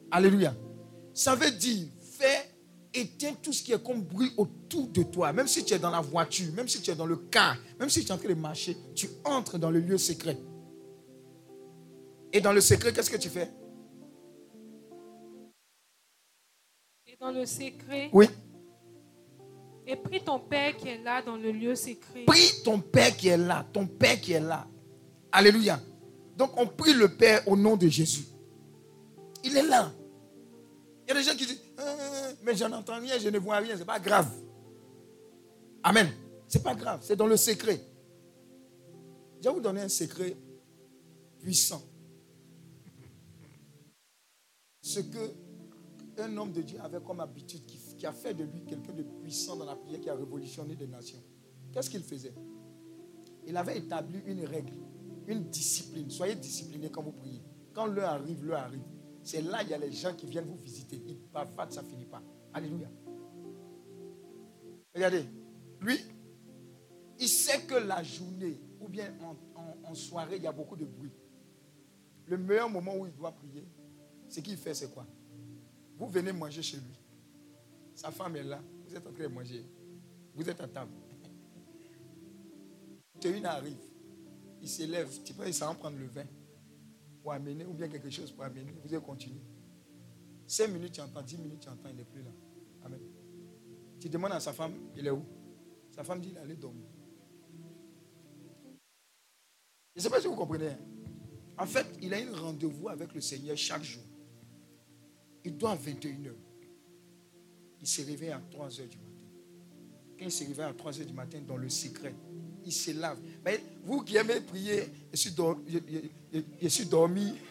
Alléluia. Ça veut dire, fais, éteins tout ce qui est comme bruit autour de toi. Même si tu es dans la voiture, même si tu es dans le car, même si tu es en train de marcher, tu entres dans le lieu secret. Et dans le secret, qu'est-ce que tu fais?
Et dans le secret,
Oui.
et prie ton Père qui est là, dans le lieu secret.
Prie ton Père qui est là, ton Père qui est là. Alléluia. Donc on prie le Père au nom de Jésus. Il est là. Il y a des gens qui disent, Ah, mais je n'entends rien, je ne vois rien, ce n'est pas grave. Amen. Ce n'est pas grave, c'est dans le secret. Je vais vous donner un secret puissant. Ce que un homme de Dieu avait comme habitude, qui, a fait de lui quelqu'un de puissant dans la prière, qui a révolutionné des nations. Qu'est-ce qu'il faisait? Il avait établi une règle, une discipline. Soyez disciplinés quand vous priez. Quand l'heure arrive, l'heure arrive. C'est là il y a les gens qui viennent vous visiter. Ils bavardent, ça finit pas. Alléluia. Regardez, lui, il sait que la journée ou bien en, en- en soirée, il y a beaucoup de bruit. Le meilleur moment où il doit prier, ce qu'il fait, c'est quoi? Vous venez manger chez lui. Sa femme est là. Vous êtes en train de manger. Vous êtes à table. une arrive. Il s'élève. Tu essayer de prendre le vin pour amener ou bien quelque chose pour amener. Vous allez continuer. 5 minutes, tu entends. 10 minutes, tu entends. Il n'est plus là. Amen. Tu demandes à sa femme, il est où? Sa femme dit, il allé dormir. Je ne sais pas si vous comprenez. hein. En fait, il a un rendez-vous avec le Seigneur chaque jour. Il doit à 21h. Il se réveille à 3h du matin. Quand il se réveille à 3h du matin dans le secret, il se lave. Vous qui aimez prier, je suis, dor- je- je- suis dormi.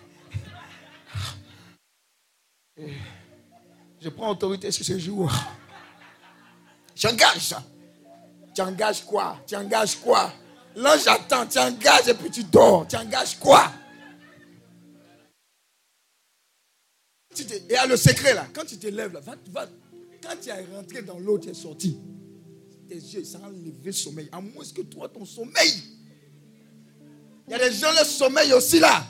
Je prends autorité sur ce jour. J'engage ça. Tu engages quoi? Tu engages quoi? Là, j'attends. Tu engages et puis tu dors. Tu engages quoi? Tu te- et à le secret là, quand tu te lèves là, va, va- quand tu es rentré dans l'eau, tu es sorti. Tes yeux, ça a enlevé le sommeil. À moins que toi, ton sommeil. Il y a des gens, le sommeil aussi là.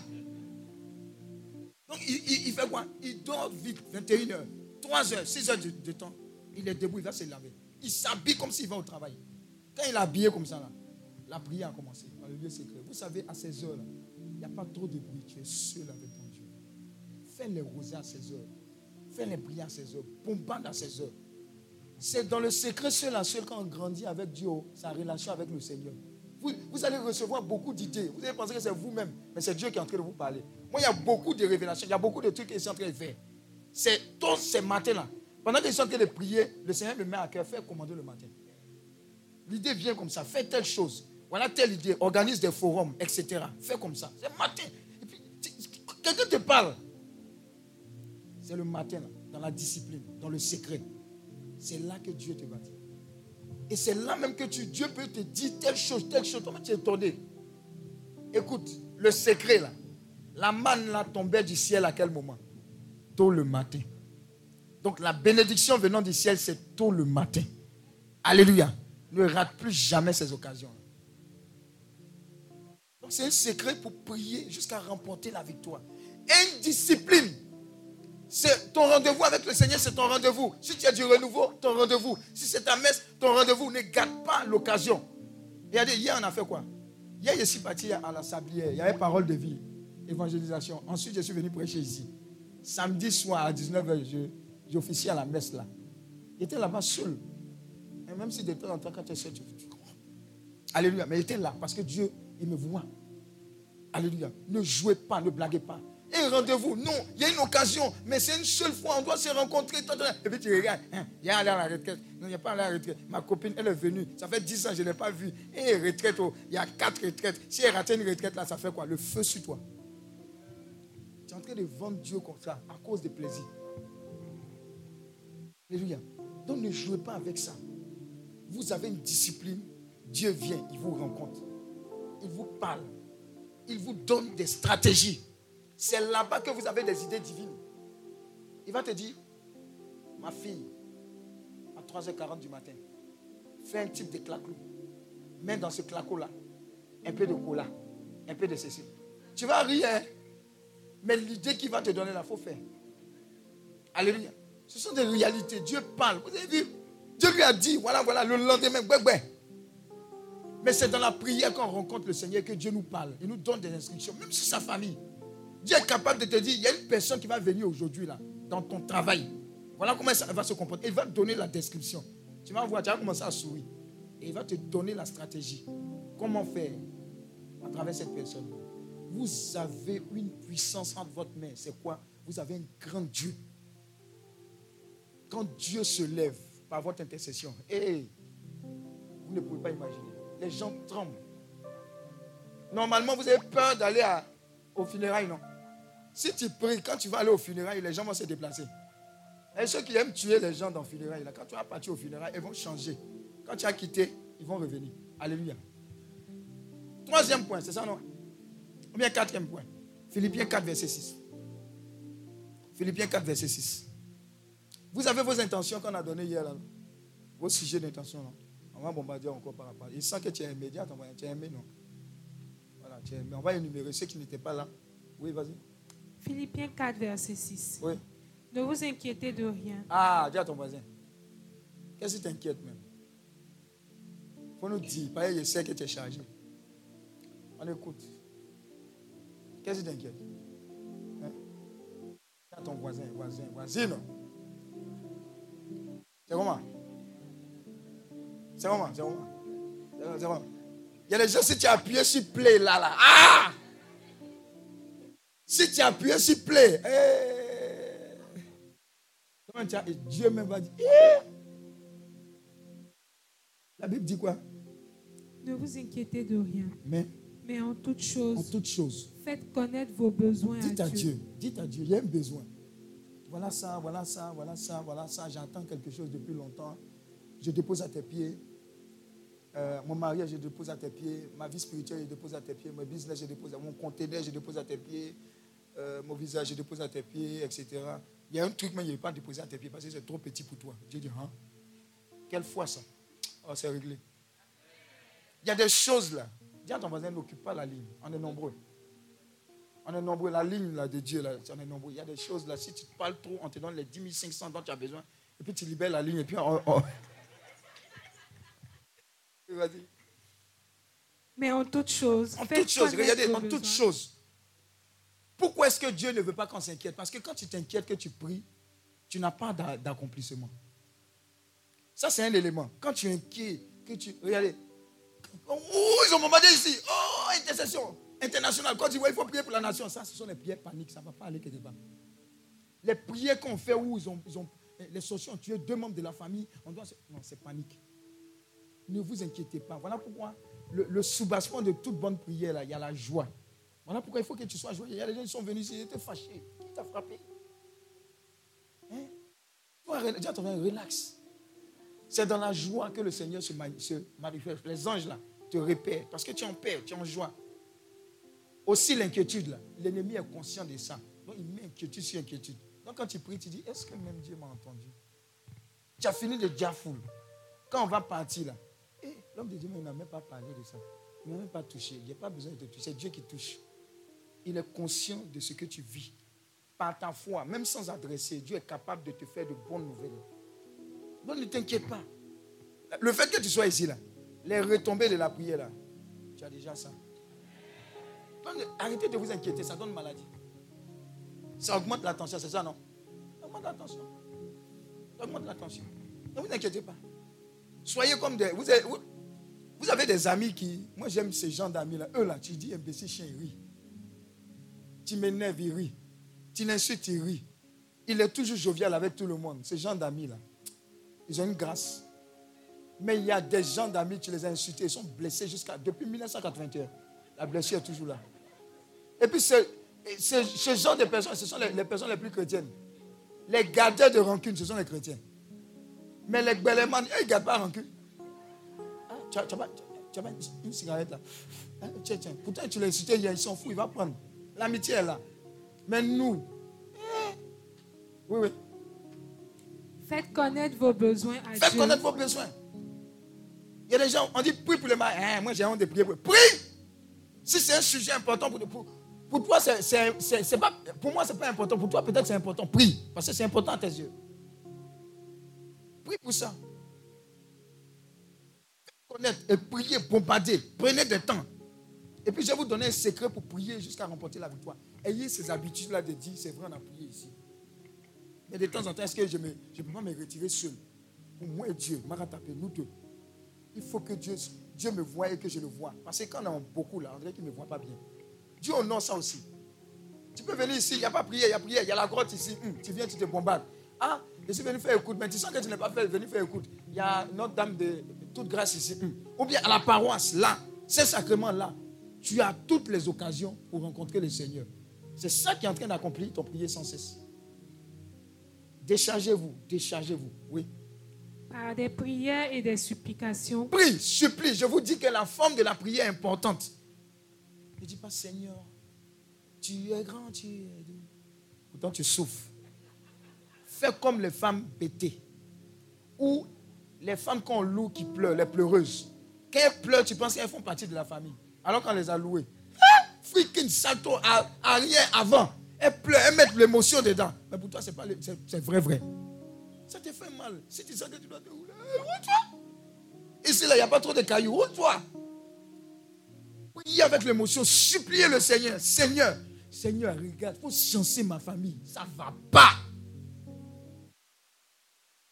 Donc, il, il- il fait quoi? Il dort vite, 21h, 3h, 6h de, de temps. Il est debout, il va se laver. Il s'habille comme s'il va au travail. Quand il est habillé comme ça, là, la prière a commencé dans le lieu secret. Vous savez, à ces heures-là, il n'y a pas trop de bruit. Tu es seul avec. Fais les rosées à ces heures. Fais les prières à ces heures. Bombande à ces heures. C'est dans le secret seul à seul quand on grandit avec Dieu, sa relation avec le Seigneur. Vous, allez recevoir beaucoup d'idées. Vous allez penser que c'est vous-même, mais c'est Dieu qui est en train de vous parler. Moi, il y a beaucoup de révélations, il y a beaucoup de trucs que suis en train de faire. C'est tous ces matins-là. Pendant je suis en train de prier, le Seigneur me met à cœur, fais commander le matin. L'idée vient comme ça, fais telle chose. Voilà telle idée, organise des forums, etc. Fais comme ça. C'est matin. Et puis, quelqu'un te parle. C'est le matin, dans la discipline, dans le secret. C'est là que Dieu te bâtit. Et c'est là même que Dieu peut te dire telle chose, telle chose. Comment tu es étonné Écoute, le secret là, la manne là tombait du ciel à quel moment? Tôt le matin. Donc la bénédiction venant du ciel, c'est tôt le matin. Alléluia. Ne rate plus jamais ces occasions. Donc c'est un secret pour prier jusqu'à remporter la victoire. Indiscipline. C'est ton rendez-vous avec le Seigneur, c'est ton rendez-vous. Si tu as du renouveau, ton rendez-vous. Si c'est ta messe, ton rendez-vous. Ne gâte pas l'occasion. Regardez, hier, on a fait quoi? Hier, je suis parti à la sablière. Il y avait parole de vie, évangélisation. Ensuite, je suis venu prêcher ici. Samedi soir à 19h, je- j'officiais à la messe là. J'étais là-bas seul. Et même si de temps en temps, quand tu es seul, tu tu. Alléluia. Mais j'étais là parce que Dieu, il me voit. Alléluia. Ne jouez pas, ne blaguez pas. Et rendez-vous, non, il y a une occasion, mais c'est une seule fois, on doit se rencontrer. Et puis tu regardes, hein, il y a à la retraite. Non, il n'y a pas à la retraite. Ma copine, elle est venue. Ça fait 10 ans, je ne l'ai pas vue. Et retraite, oh, il y a 4 retraites. Si elle rate une retraite, là, ça fait quoi? Le feu sur toi. Tu es en train de vendre Dieu comme ça, à cause de plaisir. Alléluia. Donc ne jouez pas avec ça. Vous avez une discipline. Dieu vient, il vous rencontre. Il vous parle. Il vous donne des stratégies. C'est là-bas que vous avez des idées divines. Il va te dire, ma fille, à 3h40 du matin, fais un type de clacou. Mets dans ce clacot-là un peu de cola, un peu de ceci. Tu vas rire, hein? mais l'idée qu'il va te donner là, il faut faire. Alléluia. Ce sont des réalités. Dieu parle. Vous avez vu? Dieu lui a dit, voilà, voilà, le lendemain, ouais, ouais. Mais c'est dans la prière qu'on rencontre le Seigneur que Dieu nous parle. Il nous donne des instructions, même sur sa famille. Dieu est capable de te dire, il y a une personne qui va venir aujourd'hui là, dans ton travail. Voilà comment ça va se comporter. Il va te donner la description. Tu vas voir, tu vas commencer à sourire. Et il va te donner la stratégie. Comment faire à travers cette personne. Vous avez une puissance entre votre main. C'est quoi? Vous avez un grand Dieu. Quand Dieu se lève par votre intercession, hé, vous ne pouvez pas imaginer. Les gens tremblent. Normalement, vous avez peur d'aller au funérailles, non? Si tu pries, quand tu vas aller au funérailles, les gens vont se déplacer. Et ceux qui aiment tuer les gens dans le funérailles, là, quand tu vas partir au funérailles, ils vont changer. Quand tu as quitté, ils vont revenir. Alléluia. Troisième point, c'est ça, non? Ou bien quatrième point. Philippiens 4, verset 6. Philippiens 4, verset 6. Vous avez vos intentions qu'on a données hier, là, Vos sujets d'intention, non? On va bombarder encore par rapport. Il sent que tu es immédiat, tu es aimé, non? Voilà, tu es aimé. On va énumérer ceux qui n'étaient pas là. Oui, vas-y.
Philippiens 4, verset 6.
Oui.
Ne vous inquiétez de rien.
Ah, dis à ton voisin. Qu'est-ce qui t'inquiète même? Faut nous dire, parce que je sais que tu es chargé. On écoute. Qu'est-ce qui t'inquiète? Hein? Dis à ton voisin, voisin, voisine. C'est comment? C'est comment? C'est comment? C'est comment? Il y a des gens, si tu appuyé sur play là, là. Ah Si tu as appuyé sur play, eh, comment tu as, et Dieu même va dire, eh. La Bible dit quoi?
Ne vous inquiétez de rien.
Mais
Mais en toute
en
chose,
toute chose,
faites connaître vos besoins
dites
à
à
Dieu.
Dieu, dites à Dieu, il y a un besoin. Voilà ça, voilà ça, voilà ça, voilà ça. J'attends quelque chose depuis longtemps. Je dépose à tes pieds. Euh, mon mariage, je dépose à tes pieds. Ma vie spirituelle, je dépose à tes pieds. Mon business, je dépose à mon conteneur, je dépose à tes pieds. Euh, mon visage, je dépose à tes pieds, etc. Il y a un truc, mais il n'est pas déposé à tes pieds parce que c'est trop petit pour toi. Dieu dit, hein? Quelle foi ça? Oh, c'est réglé. Il y a des choses là. Dis à ton voisin, n'occupe pas la ligne. On est nombreux. On est nombreux. La ligne là, de Dieu, là, on est nombreux. Il y a des choses là. Si tu te parles trop, on te donne les 10 500 dont tu as besoin. Et puis tu libères la ligne. Et puis on. Vas-y.
Mais en toute chose.
En toute chose. Regardez, en toute chose. Pourquoi est-ce que Dieu ne veut pas qu'on s'inquiète? Parce que quand tu t'inquiètes, que tu pries, tu n'as pas d'accomplissement. Ça, c'est un élément. Quand tu es inquiet, que tu. Regardez. Oh, ils ont bombardé ici. Oh, intercession internationale. Quand tu vois, il faut prier pour la nation. Ça, ce sont les prières paniques. Ça ne va pas aller quelque part. Les prières qu'on fait où ils ont, ils ont, les sociaux ont tué deux membres de la famille. On doit, non, c'est panique. Ne vous inquiétez pas. Voilà pourquoi le, le soubassement de toute bonne prière, là, il y a la joie. Voilà pourquoi il faut que tu sois joyeux. Il y a des gens qui sont venus ici, ils étaient fâchés. Qui t'a frappé hein? Dis à ton relax. C'est dans la joie que le Seigneur se, manifeste. Les anges là te repèrent parce que tu es en paix, tu es en joie. Aussi l'inquiétude là, l'ennemi est conscient de ça. Donc il met inquiétude sur inquiétude. Donc quand tu pries, tu dis, est-ce que même Dieu m'a entendu? Tu as fini de dire full. Quand on va partir là, eh, l'homme de Dieu n'a même pas parlé de ça. Il n'a même pas touché. Il n'y a pas besoin de te toucher. C'est Dieu qui touche. Il est conscient de ce que tu vis. Par ta foi, même sans adresser, Dieu est capable de te faire de bonnes nouvelles. Donc ne t'inquiète pas. Le fait que tu sois ici, là, les retombées de la prière, là, tu as déjà ça. arrêtez de vous inquiéter, ça donne maladie. Ça augmente la tension, c'est ça, non? Ça augmente la tension. Ça augmente la. Ne vous inquiétez pas. Soyez comme des. Vous avez, des amis qui. Moi, j'aime ces gens d'amis-là. Eux, là, tu dis imbécile, chien. Tu m'énerves, il rit. Tu l'insultes, il rit. Il est toujours jovial avec tout le monde. Ces gens d'amis-là. Ils ont une grâce. Mais il y a des gens d'amis, tu les as insultés, ils sont blessés jusqu'à. Depuis 1981. La blessure est toujours là. Et puis, ce, genre de personnes, ce sont les, personnes les plus chrétiennes. Les gardeurs de rancune, ce sont les chrétiens. Mais les belles-mans, ils ne gardent pas rancune. Tu, as, tu, une cigarette là. Tiens, tiens. Pourtant, tu l'as insulté, il s'en fout, il va prendre. L'amitié est là. Mais nous, oui, oui.
Faites connaître vos besoins à
Faites connaître vos besoins. Il y a des gens, on dit prie pour le mal. Hein, moi, j'ai honte de prier pour. Prie Si c'est un sujet important pour, pour, pour toi, c'est pas. Pour moi, c'est pas important. Pour toi, peut-être c'est important. Prie. Parce que c'est important à tes yeux. Prie pour ça. Faites connaître et prier, bombarder. Prenez du temps. Et puis, je vais vous donner un secret pour prier jusqu'à remporter la victoire. Ayez ces habitudes-là de dire c'est vrai, on a prié ici. Mais de temps en temps, est-ce que je ne je peux pas me retirer seul? Pour moi et Dieu, m'a rattrapé, nous deux. Il faut que Dieu, Dieu me voie et que je le vois. Parce que quand on a beaucoup là, on dirait qu'il ne me voit pas bien. Dieu honore ça aussi. Tu peux venir ici, il n'y a pas prié, il y a prié, il y a la grotte ici. Hum, tu viens, tu te bombardes. Ah, je suis venu faire écoute, mais tu sens que tu n'es pas fait, venu faire écoute. Il y a notre dame de toute grâce ici. Hum. Ou bien à la paroisse, là, ces sacrements-là, tu as toutes les occasions pour rencontrer le Seigneur. C'est ça qui est en train d'accomplir ton prière sans cesse. Déchargez-vous, déchargez-vous. Oui.
Par des prières et des supplications.
Prie, supplie. Je vous dis que la forme de la prière est importante. Ne dis pas Seigneur, tu es grand, tu es doux. Pourtant, tu souffres. Fais comme les femmes bêtées. Ou les femmes qu'on loue qui pleurent, les pleureuses. Quand elles pleurent, tu penses qu'elles font partie de la famille. Alors qu'on les a louées. Ah, freaking salto rien avant. Elles pleurent, elles mettent l'émotion dedans. Mais pour toi, c'est pas c'est vrai, vrai. Ça te fait mal. Si tu sens que tu dois te rouler, toi Ici, là, il n'y a pas trop de cailloux. Roule-toi. Priez avec l'émotion. Suppliez le Seigneur. Seigneur, Seigneur, regarde, il faut chancer ma famille. Ça ne va pas.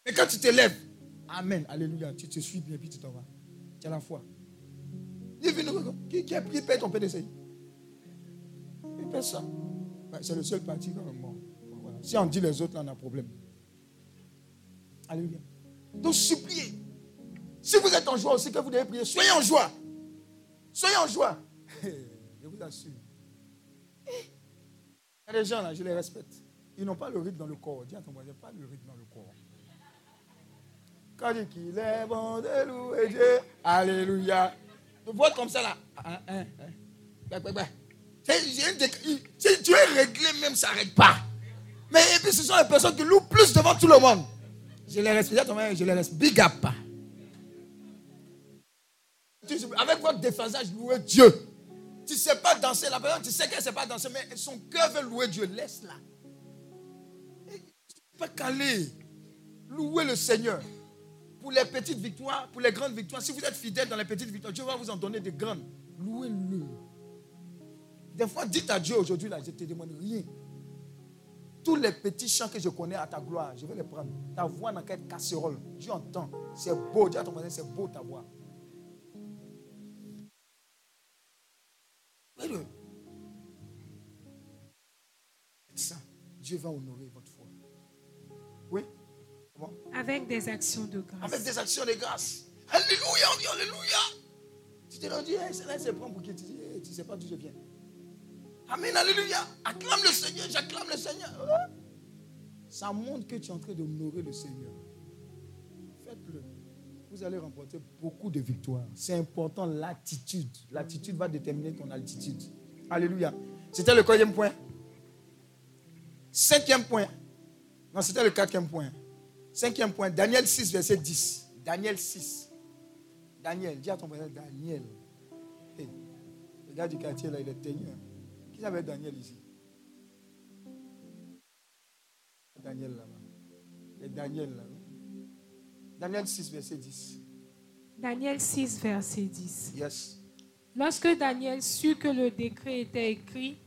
Mais quand tu te lèves, Amen, Alléluia, tu te suis bien, puis tu t'en vas. Tu as la foi. Qui, qui a pris paye ton PDC Il paye ça. C'est le seul parti quand même. Si on dit les autres, là, on a un problème. Alléluia. Donc suppliez. Si vous êtes en joie aussi que vous devez prier, soyez en joie. Soyez en joie. Je vous assure. Il gens là, je les respecte. Ils n'ont pas le rythme dans le corps. Dis à ton voisin, pas le rythme dans le corps. Quand il dit qu'il est bon de louer Dieu, Alléluia. Voir comme ça là. Hein, hein, hein. Si tu es réglé, même ça n'arrête pas. Mais et puis ce sont les personnes qui louent plus devant tout le monde. Je les respecte, je les respecte. Big up. Avec votre déphasage, louez Dieu. Tu ne sais pas danser, la personne, tu sais qu'elle ne sait pas danser, mais son cœur veut louer Dieu. Laisse-la. Pas caler. Louez le Seigneur. Pour les petites victoires, pour les grandes victoires. Si vous êtes fidèle dans les petites victoires, Dieu va vous en donner des grandes. Louez-le. Des fois, dites à Dieu aujourd'hui, là, je ne te demande rien. Tous les petits chants que je connais à ta gloire, je vais les prendre. Ta voix dans quelle casserole. Dieu entend. C'est beau. Dis à ton c'est beau ta voix. Ça, Dieu va honorer votre foi.
Avec des actions de grâce.
Avec des actions de grâce. Alléluia, alléluia. Tu t'es rendu, hey, c'est là, c'est pour qui tu dis, tu ne sais pas d'où je viens. Amen, alléluia. Acclame le Seigneur, j'acclame le Seigneur. Ça montre que tu es en train d'honorer le Seigneur. Faites-le. Vous allez remporter beaucoup de victoires. C'est important, l'attitude. L'attitude va déterminer ton altitude. Alléluia. C'était le quatrième point. Cinquième point. Non, c'était le quatrième point. Cinquième point. Daniel 6, verset 10. Daniel 6. Daniel. Dis à ton frère Daniel. le gars du quartier, là, il est teigneux. Qui avait Daniel ici? Daniel là-bas. Et Daniel là. Daniel 6, verset 10.
Daniel 6, verset 10.
Yes.
Lorsque Daniel sut que le décret était écrit.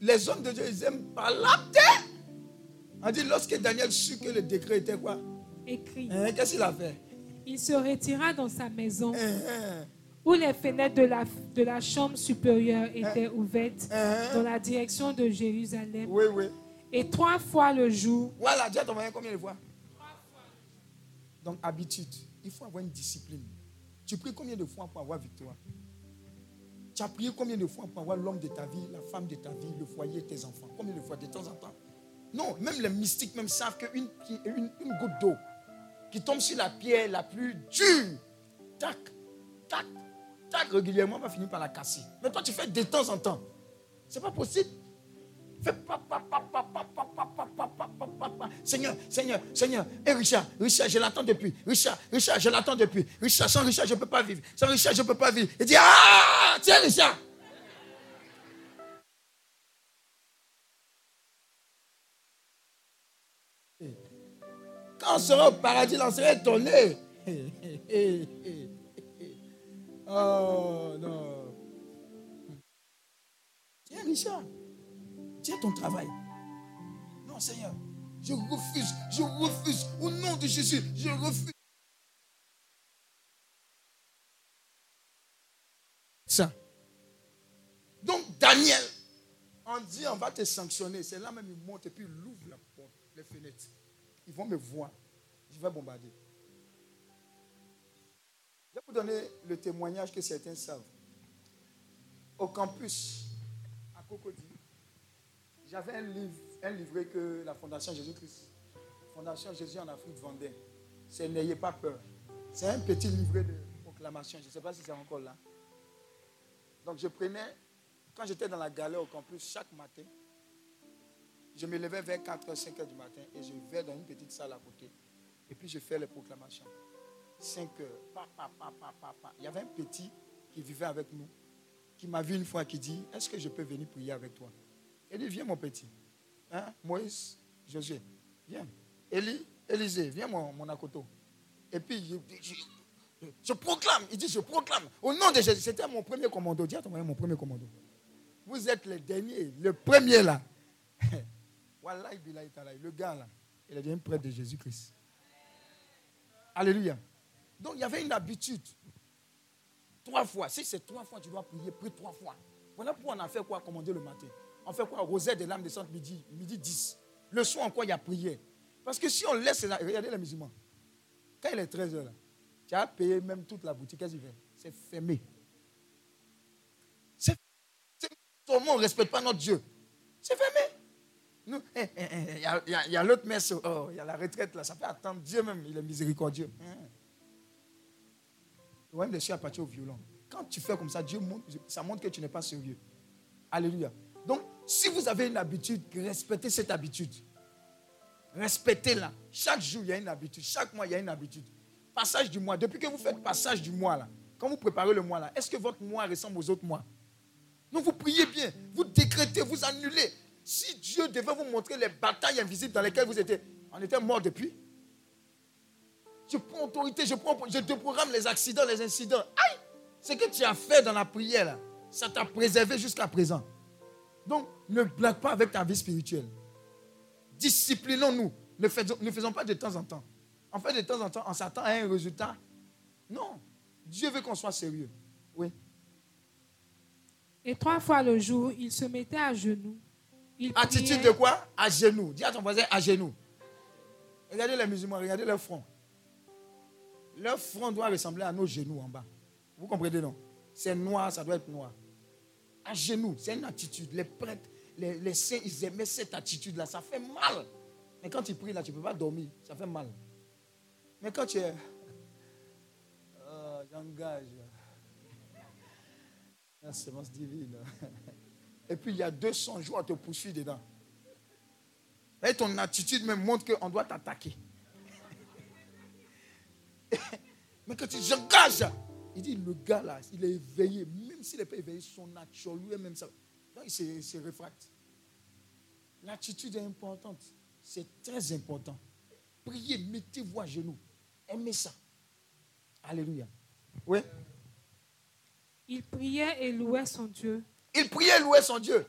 les hommes de Dieu, ils aiment parler. On dit lorsque Daniel sut que le décret était quoi?
Écrit.
Hein, qu'est-ce qu'il a fait?
Il se retira dans sa maison. Hein, hein. où les fenêtres de la, de la chambre supérieure étaient ouvertes dans la direction de Jérusalem.
Oui, oui.
Et trois fois le jour.
Voilà, Dieu t'a combien de fois? Donc, habitude. Il faut avoir une discipline. Tu pries combien de fois pour avoir victoire? Tu as prié combien de fois pour avoir l'homme de ta vie, la femme de ta vie, le foyer, tes enfants? Combien de fois? De temps en temps Non, même les mystiques même savent qu'une une, une goutte d'eau qui tombe sur la pierre la plus dure, tac, tac, tac, régulièrement va finir par la casser. Mais toi, tu fais de temps en temps. C'est pas possible. Seigneur, Seigneur, Seigneur. Et Richard, Richard, je l'attends depuis. Richard, Richard, je l'attends depuis. Richard, sans Richard, je ne peux pas vivre. Sans Richard, je ne peux pas vivre. Il dit, ah, tiens Richard. On sera au paradis, on sera étonné. Oh non. Tiens Richard. Tiens ton travail. Non, Seigneur. Je refuse. Je refuse. Au nom de Jésus, je refuse. Ça. Donc, Daniel, on dit on va te sanctionner. C'est là même, il monte et puis il ouvre la porte, les fenêtres. Ils vont me voir. Je vais bombarder. Je vais vous donner le témoignage que certains savent. Au campus, à Cocody, j'avais un livre, un livret que la Fondation Jésus-Christ, Fondation Jésus en Afrique vendait. C'est N'ayez pas peur. C'est un petit livret de proclamation. Je ne sais pas si c'est encore là. Donc je prenais, quand j'étais dans la galère au campus, chaque matin, je me levais vers 4h, 5h du matin et je vais dans une petite salle à côté. Et puis je fais les proclamations. 5 h Il y avait un petit qui vivait avec nous, qui m'a vu une fois qui dit, est-ce que je peux venir prier avec toi? Il dit, viens mon petit. Hein? Moïse, Josué, viens. Élie, Élisée, viens mon, mon akoto. Et puis, je, proclame, il dit, je proclame. Au nom de Jésus, c'était mon premier commando. Dis à ton mon premier commando. Vous êtes les derniers, le premier là. le gars là, il est devenu prêtre de Jésus-Christ. Alléluia. Donc il y avait une habitude. Trois fois. Si c'est trois fois, tu dois prier, prie trois fois. Voilà pourquoi on a fait quoi commander le matin. On fait quoi? Rosette de l'âme descente midi, midi 10. Le soir encore, il y a prière. Parce que si on laisse, regardez les musulmans. Quand il est 13h, tu as payé même toute la boutique. Qu'est-ce qu'il fait C'est fermé. C'est Comment on ne respecte pas notre Dieu C'est fermé. Nous, eh, eh, eh, il y a, l'autre messe, oh, il y a la retraite là, ça fait attendre Dieu même, il est miséricordieux. Le royaume des cieux au violent. Quand tu fais comme ça, Dieu montre, ça montre que tu n'es pas sérieux. Alléluia. Donc, Si vous avez une habitude, respectez cette habitude. Respectez-la. Chaque jour, il y a une habitude. Chaque mois, il y a une habitude. Passage du mois. Depuis que vous faites passage du mois, là, quand vous préparez le mois, là, est-ce que votre mois ressemble aux autres mois? Non, vous priez bien. Vous décrétez, vous annulez. Si Dieu devait vous montrer les batailles invisibles dans lesquelles vous étiez, on était mort depuis. Je prends autorité, je, prends, je déprogramme les accidents, les incidents. Aïe Ce que tu as fait dans la prière, ça t'a préservé jusqu'à présent. Donc, ne blague pas avec ta vie spirituelle. Disciplinons-nous. Ne faisons, ne faisons pas de temps en temps. En fait, de temps en temps, on s'attend à un résultat. Non. Dieu veut qu'on soit sérieux. Oui.
Et trois fois le jour, il se mettait à genoux.
Attitude de quoi? À genoux. Dis à ton voisin à genoux. Regardez les musulmans, regardez leur front. Leur front doit ressembler à nos genoux en bas. Vous comprenez, non? C'est noir, ça doit être noir. À genoux, c'est une attitude. Les prêtres, les, les saints, ils aimaient cette attitude-là. Ça fait mal. Mais quand tu pries là, tu ne peux pas dormir. Ça fait mal. Mais quand tu es. Oh, J'engage. La sémence divine. Et puis il y a 200 jours à te poursuivre dedans. Et ton attitude me montre qu'on doit t'attaquer. Mais quand tu j'engage, il dit, le gars là, il est éveillé. Même s'il n'est pas éveillé, son nature lui-même, ça. Il se réfracte. L'attitude est importante. C'est très important. Priez, mettez-vous à genoux. Aimez ça. Alléluia. Oui.
Il priait et louait son Dieu.
Il priait, louait son Dieu.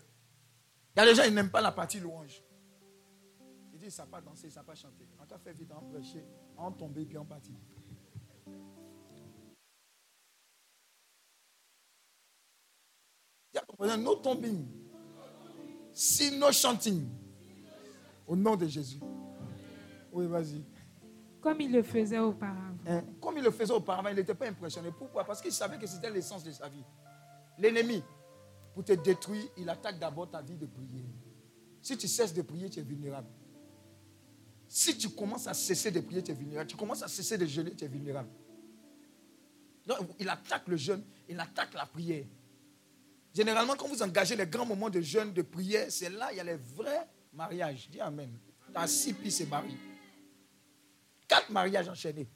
Il y a des gens, ils n'aiment pas la partie louange. Ils disent, ça n'a pas dansé, ça n'a pas chanté. On t'a fait vite, on prêché, on tombé, puis on partit. Dis à ton voisin, no tombing. Si no chanting. Au nom de Jésus. Oui, vas-y.
Comme il le faisait auparavant.
Hein, Comme il le faisait auparavant, il n'était pas impressionné. Pourquoi? Parce qu'il savait que c'était l'essence de sa vie. L'ennemi, pour te détruire, il attaque d'abord ta vie de prière. Si tu cesses de prier, tu es vulnérable. Si tu commences à cesser de prier, tu es vulnérable. Tu commences à cesser de jeûner, tu es vulnérable. Donc, il attaque le jeûne, il attaque la prière. Généralement, quand vous engagez les grands moments de jeûne, de prière, c'est là il y a les vrais mariages. Dis Amen. Dans six puis c'est marié. Quatre mariages enchaînés.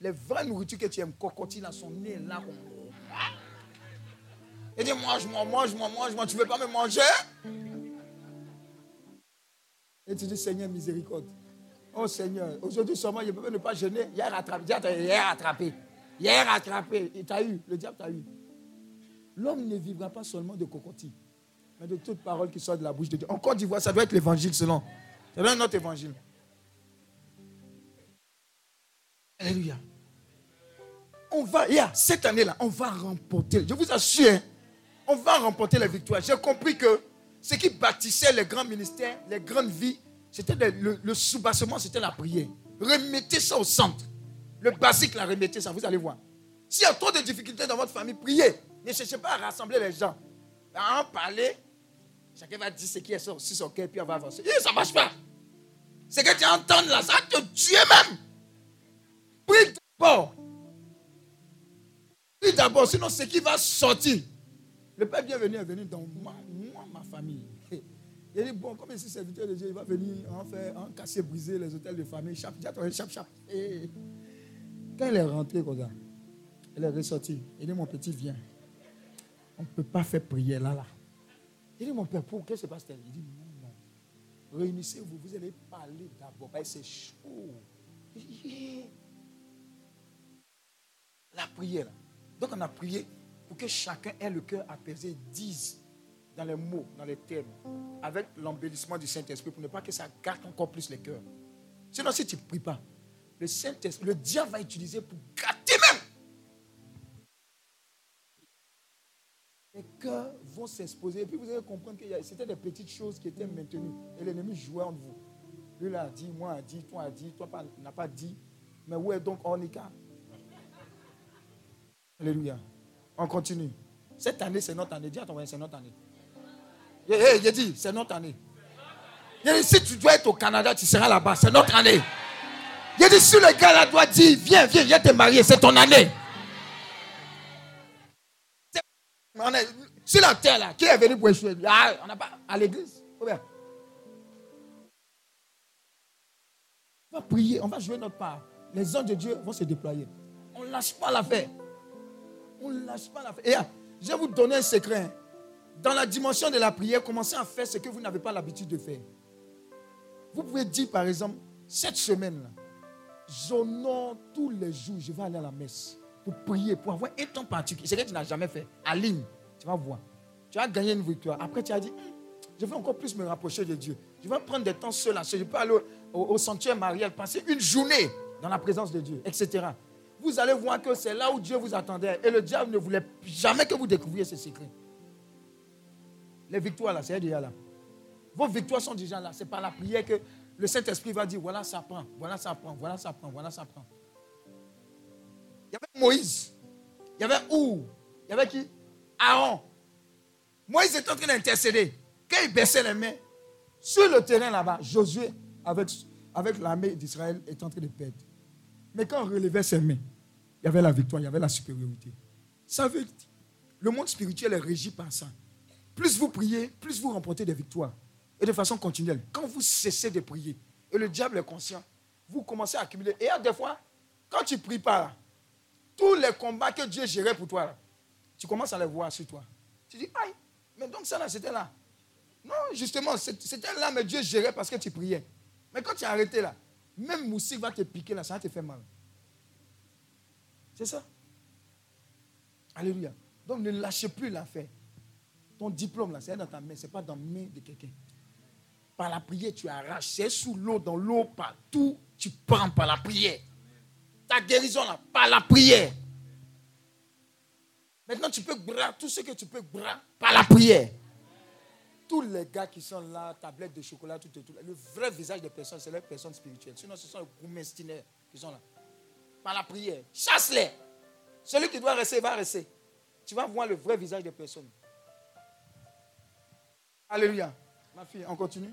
Les vraies nourritures que tu aimes, cocotine à son nez là. Il dit mange-moi, mange-moi, mange-moi. Tu ne veux pas me manger? Et tu dis Seigneur, miséricorde. Oh Seigneur, aujourd'hui seulement, je peux ne pas jeûner. Hier rattrapé. Hier rattrapé. Hier rattrapé. Il t'a eu. Le diable t'a eu. L'homme ne vivra pas seulement de cocotiers, mais de toute parole qui sort de la bouche de Dieu. En Côte d'Ivoire, ça doit être l'évangile selon. Doit être notre évangile. Alléluia. On va, yeah, cette année-là, on va remporter. Je vous assure, hein, on va remporter la victoire. J'ai compris que ce qui bâtissait les grands ministères, les grandes vies, c'était le, soubassement, c'était la prière. Remettez ça au centre. Le basique, là, remettez ça, vous allez voir. S'il y a trop de difficultés dans votre famille, priez. Ne cherchez pas à rassembler les gens. À en parler, chacun va dire ce qui est sur, son cœur, puis on va avancer. Ça ne marche pas. Ce que tu entends là, ça te tuer même. Prie d'abord. Prie d'abord, sinon ce qui va sortir. Le Père bienvenu est venu dans moi, ma famille. Il dit, bon, comme ici, serviteur de Dieu, il va venir en faire, en casser, briser les hôtels de famille. Chap, chap, chap. Et quand il est rentré comme est ressorti. Il dit, mon petit, viens. On ne peut pas faire prière là, là. Il dit, mon père, pour qu'est-ce qui se passe Il dit, non, non. Réunissez-vous, vous allez parler d'abord. que C'est chaud. La prière. là. Donc on a prié pour que chacun ait le cœur apaisé, dise dans les mots, dans les termes, avec l'embellissement du Saint-Esprit, pour ne pas que ça gâte encore plus les cœurs. Sinon, si tu ne pries pas, le Saint-Esprit, le diable va utiliser pour gâter même. Les cœurs vont s'exposer. Et puis vous allez comprendre que c'était des petites choses qui étaient maintenues. Et l'ennemi jouait entre vous. Lui là a dit, moi a dit, toi a dit, toi n'a pas dit. Mais où est donc Ornica? Alléluia. On continue. Cette année, c'est notre année. Dis à ton voisin, c'est notre année. Hé, j'ai dit, c'est notre année. J'ai dit, si tu dois être au Canada, tu seras là-bas. C'est notre année. J'ai dit, si le gars là doit dire, viens, viens, viens te marier, c'est ton année. Est sur la terre là. Qui est venu pour échouer? Ah, on n'a pas à l'église. On va prier, on va jouer notre part. Les anges de Dieu vont se déployer. On ne lâche pas l'affaire. On ne lâche pas l'affaire. Et ah, je vais vous donner un secret. Dans la dimension de la prière, commencez à faire ce que vous n'avez pas l'habitude de faire. Vous pouvez dire, par exemple, cette semaine-là, j'honore tous les jours, je vais aller à la messe pour prier, pour avoir un temps particulier. C'est ce que tu n'as jamais fait. À ligne, tu vas voir. Tu vas gagner une victoire. Après, tu as dit, hum, je vais encore plus me rapprocher de Dieu. Je vais prendre des temps seul. Je peux aller au, sanctuaire marial, passer une journée dans la présence de Dieu, etc. Vous allez voir que c'est là où Dieu vous attendait. Et le diable ne voulait jamais que vous découvriez ce secret. Les victoires, là, c'est déjà là. Vos victoires sont déjà là. C'est par la prière que le Saint-Esprit va dire voilà, ça prend, voilà, ça prend, voilà, ça prend, voilà, ça prend. Il y avait Moïse, il y avait où? Il y avait qui? Aaron. Moïse est en train d'intercéder. Quand il baissait les mains, sur le terrain là-bas, Josué, avec, avec l'armée d'Israël, est en train de perdre. Mais quand on relevait ses mains, il y avait la victoire, il y avait la supériorité. Ça veut dire, le monde spirituel est régi par ça. Plus vous priez, plus vous remportez des victoires. Et de façon continuelle. Quand vous cessez de prier, et le diable est conscient, vous commencez à accumuler. Et à des fois, quand tu ne pries pas, tous les combats que Dieu gérait pour toi, tu commences à les voir sur toi. Tu dis, aïe, mais donc ça là, c'était là. Non, justement, c'était là, mais Dieu gérait parce que tu priais. Mais quand tu as arrêté là, même Moussi va te piquer là, ça va te faire mal. C'est ça. Alléluia. Donc ne lâchez plus l'affaire. Ton diplôme là, c'est dans ta main, ce n'est pas dans la main de quelqu'un. Par la prière, tu arraches. C'est sous l'eau, dans l'eau, partout. Tu prends par la prière. Ta guérison, là, par la prière. Maintenant, tu peux bras tout ce que tu peux bras par la prière. Tous les gars qui sont là, tablette de chocolat, tout et tout. Le vrai visage des personnes, c'est les personnes spirituelles. Sinon, ce sont les gourmestinaires qui sont là. Par la prière. Chasse-les. Celui qui doit rester, va rester. Tu vas voir le vrai visage des personnes. Alléluia. Ma fille, on continue.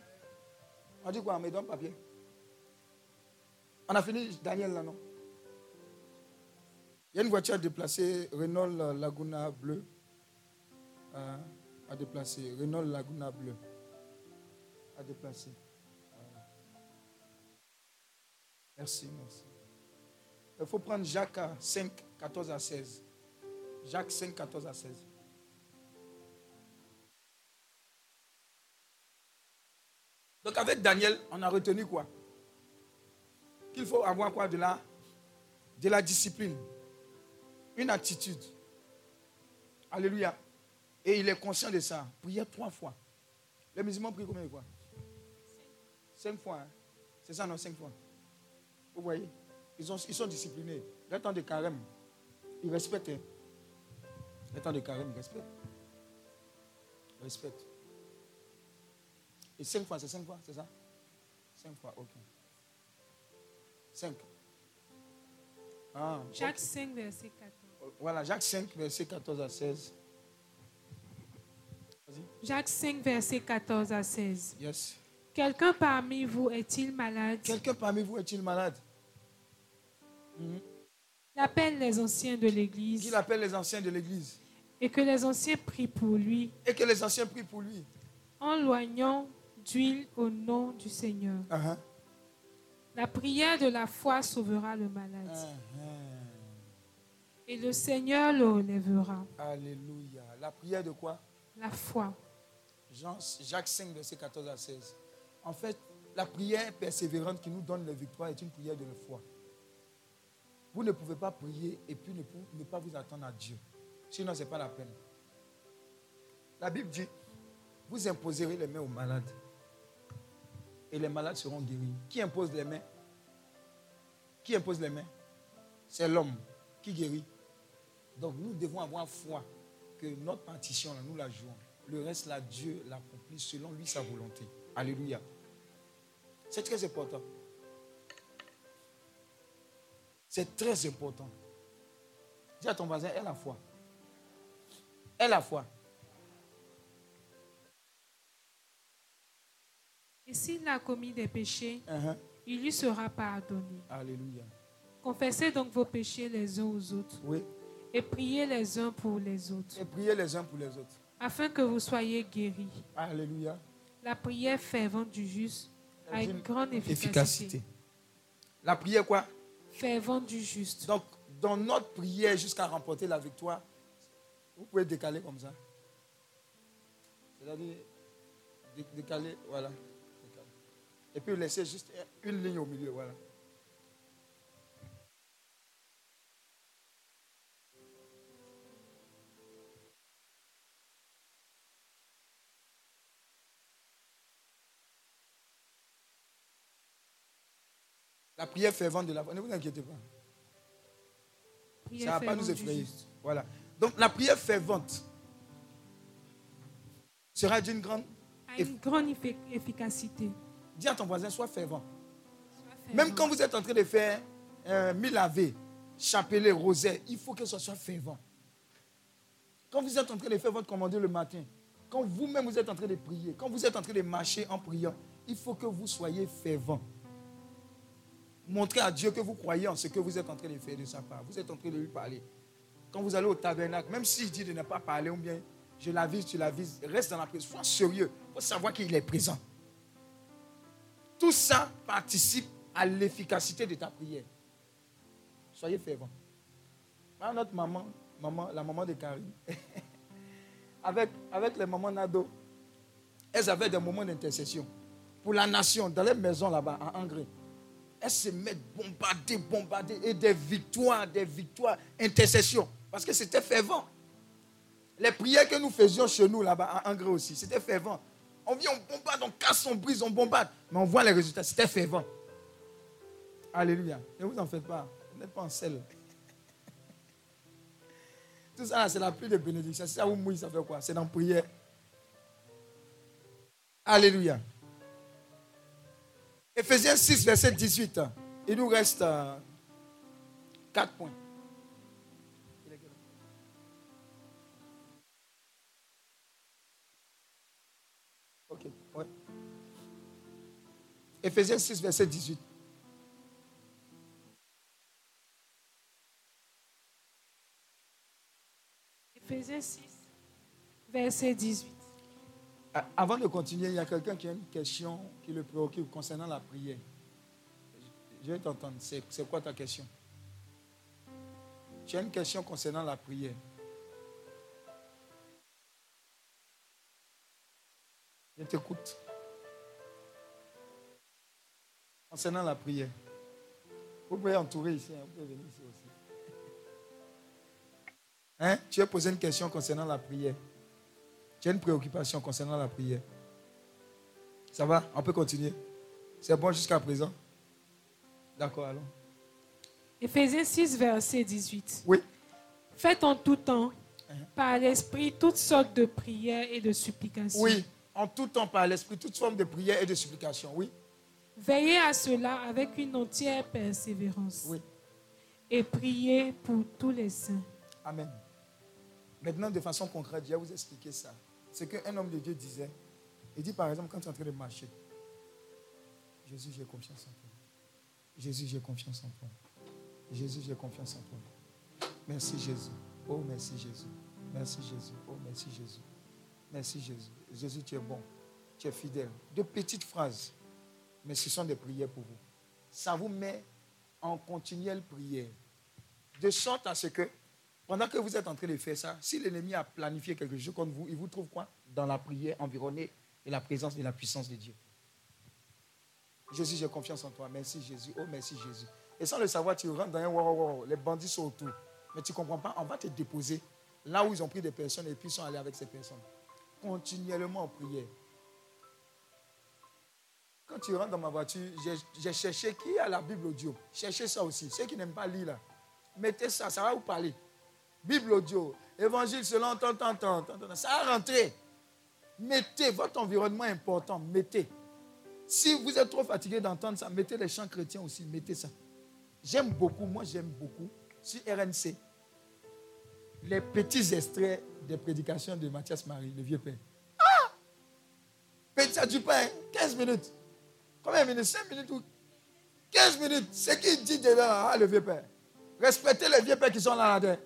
On dit quoi? On donne papier. On a fini Daniel là, non? Il y a une voiture déplacée, Renault Laguna bleu. Euh, à déplacer. Renault Laguna bleu. À déplacer. Merci, merci. Il faut prendre Jacques 5, 14 à 16. Jacques 5, 14 à 16. Donc avec Daniel, on a retenu quoi? Qu'il faut avoir quoi de la, de la discipline, une attitude. Alléluia. Et il est conscient de ça. Prier trois fois. Les musulmans prient combien de fois? Cinq fois. Hein? C'est ça, non? Cinq fois. Vous voyez? Ils, ils sont disciplinés. Le temps de carême, ils respectent. Hein? Le temps de carême, ils respectent. Ils respectent. Et cinq fois, c'est cinq fois, c'est ça? Cinq fois, ok. Cinq.
Ah, Jacques 5, verset 14.
Voilà, Jacques 5, verset 14 à 16.
Jacques 5, verset 14 à 16.
Yes.
Quelqu'un parmi vous est-il malade?
Quelqu'un parmi vous est-il malade?
Il appelle les anciens de l'église.
Il appelle les anciens de l'église.
Et que les anciens prient pour lui.
Et que les anciens prient pour lui.
En loignant d'huile au nom du Seigneur. Uh-huh. La prière de la foi sauvera le malade. Uh-huh. Et le Seigneur le relèvera.
Alléluia. La prière de quoi?
La foi.
Jean, Jacques 5, verset 14 à 16. En fait, la prière persévérante qui nous donne la victoire est une prière de la foi. Vous ne pouvez pas prier et puis ne, ne pas vous attendre à Dieu. Sinon, ce n'est pas la peine. La Bible dit, vous imposerez les mains aux malades et les malades seront guéris. Qui impose les mains? Qui impose les mains? C'est l'homme qui guérit. Donc nous devons avoir foi que notre partition, nous la jouons. Le reste, là, Dieu l'accomplit selon lui sa volonté. Alléluia. C'est très important. C'est très important. Dis à ton voisin, elle a foi. Elle a foi.
Et s'il a commis des péchés, uh-huh. il lui sera pardonné.
Alléluia.
Confessez donc vos péchés les uns aux autres.
Oui.
Et priez les uns pour les autres.
Et priez les uns pour les autres.
Afin que vous soyez guéris.
Alléluia.
La prière fervente du juste a une grande efficacité. efficacité.
La prière quoi? Donc, dans notre prière jusqu'à remporter la victoire, vous pouvez décaler comme ça. C'est-à-dire, décaler, voilà. Et puis laisser juste une ligne au milieu, voilà. La prière fervente de la foi. Ne vous inquiétez pas. Ça ne va pas nous effrayer. Voilà. Donc la prière fervente sera d'une grande,
une grande efficacité.
Dis à ton voisin, sois fervent. Même quand vous êtes en train de faire euh, mille chapelet, rosaire, il faut que ce soit fervent. Quand vous êtes en train de faire votre commandeur le matin, quand vous-même vous êtes en train de prier, quand vous êtes en train de marcher en priant, il faut que vous soyez fervent. Montrez à Dieu que vous croyez en ce que vous êtes en train de faire de sa part. Vous êtes en train de lui parler. Quand vous allez au tabernacle, même s'il dit de ne pas parler ou bien je l'avise, tu l'avises, reste dans la présence. Sois sérieux. Il faut savoir qu'il est présent. Tout ça participe à l'efficacité de ta prière. Soyez fervent. notre maman, maman, la maman de Karine, avec, avec les mamans Nado, elles avaient des moments d'intercession pour la nation, dans les maisons là-bas, en Hongrie elles se mettent bombarder, bombarder, et des victoires, des victoires, intercession. Parce que c'était fervent. Les prières que nous faisions chez nous là-bas, en Angré aussi, c'était fervent. On vient, on bombarde, on casse, on brise, on bombarde. Mais on voit les résultats, c'était fervent. Alléluia. Ne vous en faites pas. Vous n'êtes pas en sel. Tout ça, c'est la pluie de bénédiction. Si ça vous mouille, ça fait quoi? C'est dans la prière. Alléluia. Ephésiens 6, verset 18. Il nous reste 4 euh, points. Ok, ouais. Ephésiens 6, verset 18.
Ephésiens 6, verset 18.
Avant de continuer, il y a quelqu'un qui a une question qui le préoccupe concernant la prière. Je vais t'entendre. C'est quoi ta question? Tu as une question concernant la prière. Je t'écoute. Concernant la prière. Vous pouvez entourer ici. Hein, vous pouvez venir ici aussi. Hein? Tu as posé une question concernant la prière. Tu as une préoccupation concernant la prière. Ça va? On peut continuer C'est bon jusqu'à présent D'accord, allons.
Éphésiens 6, verset 18.
Oui.
Faites en tout temps, uh-huh. par l'esprit, toutes sortes de prières et de supplications.
Oui, en tout temps, par l'esprit, toutes formes de prières et de supplications. Oui.
Veillez à cela avec une entière persévérance.
Oui.
Et priez pour tous les saints.
Amen. Maintenant, de façon concrète, je vais vous expliquer ça ce qu'un homme de Dieu disait. Il dit par exemple, quand tu es en train de marcher, Jésus, j'ai confiance en toi. Jésus, j'ai confiance en toi. Jésus, j'ai confiance en toi. Merci Jésus. Oh, merci Jésus. Merci Jésus. Oh, merci Jésus. Merci Jésus. Jésus, tu es bon. Tu es fidèle. De petites phrases, mais ce sont des prières pour vous. Ça vous met en continuelle prière. De sorte à ce que pendant que vous êtes en train de faire ça, si l'ennemi a planifié quelque chose contre vous, il vous trouve quoi? Dans la prière, environné de la présence et la puissance de Dieu. Jésus, j'ai confiance en toi. Merci Jésus. Oh, merci Jésus. Et sans le savoir, tu rentres dans un wow, Les bandits sont autour. Mais tu ne comprends pas? On va te déposer là où ils ont pris des personnes et puis ils sont allés avec ces personnes. Continuellement en prière. Quand tu rentres dans ma voiture, j'ai cherché qui a la Bible audio. Cherchez ça aussi. Ceux qui n'aiment pas lire là. Mettez ça, ça va vous parler. Bible audio, évangile selon tant, tant, tant, tant, Ça a rentré. Mettez votre environnement important, mettez. Si vous êtes trop fatigué d'entendre ça, mettez les chants chrétiens aussi, mettez ça. J'aime beaucoup, moi j'aime beaucoup, sur RNC, les petits extraits des prédications de Mathias Marie, le vieux père. Ah Petit, du pain, 15 minutes. Combien de minutes? 5 minutes ou 15 minutes? C'est qui dit dedans, ah, le vieux père? Respectez les vieux pères qui sont là, là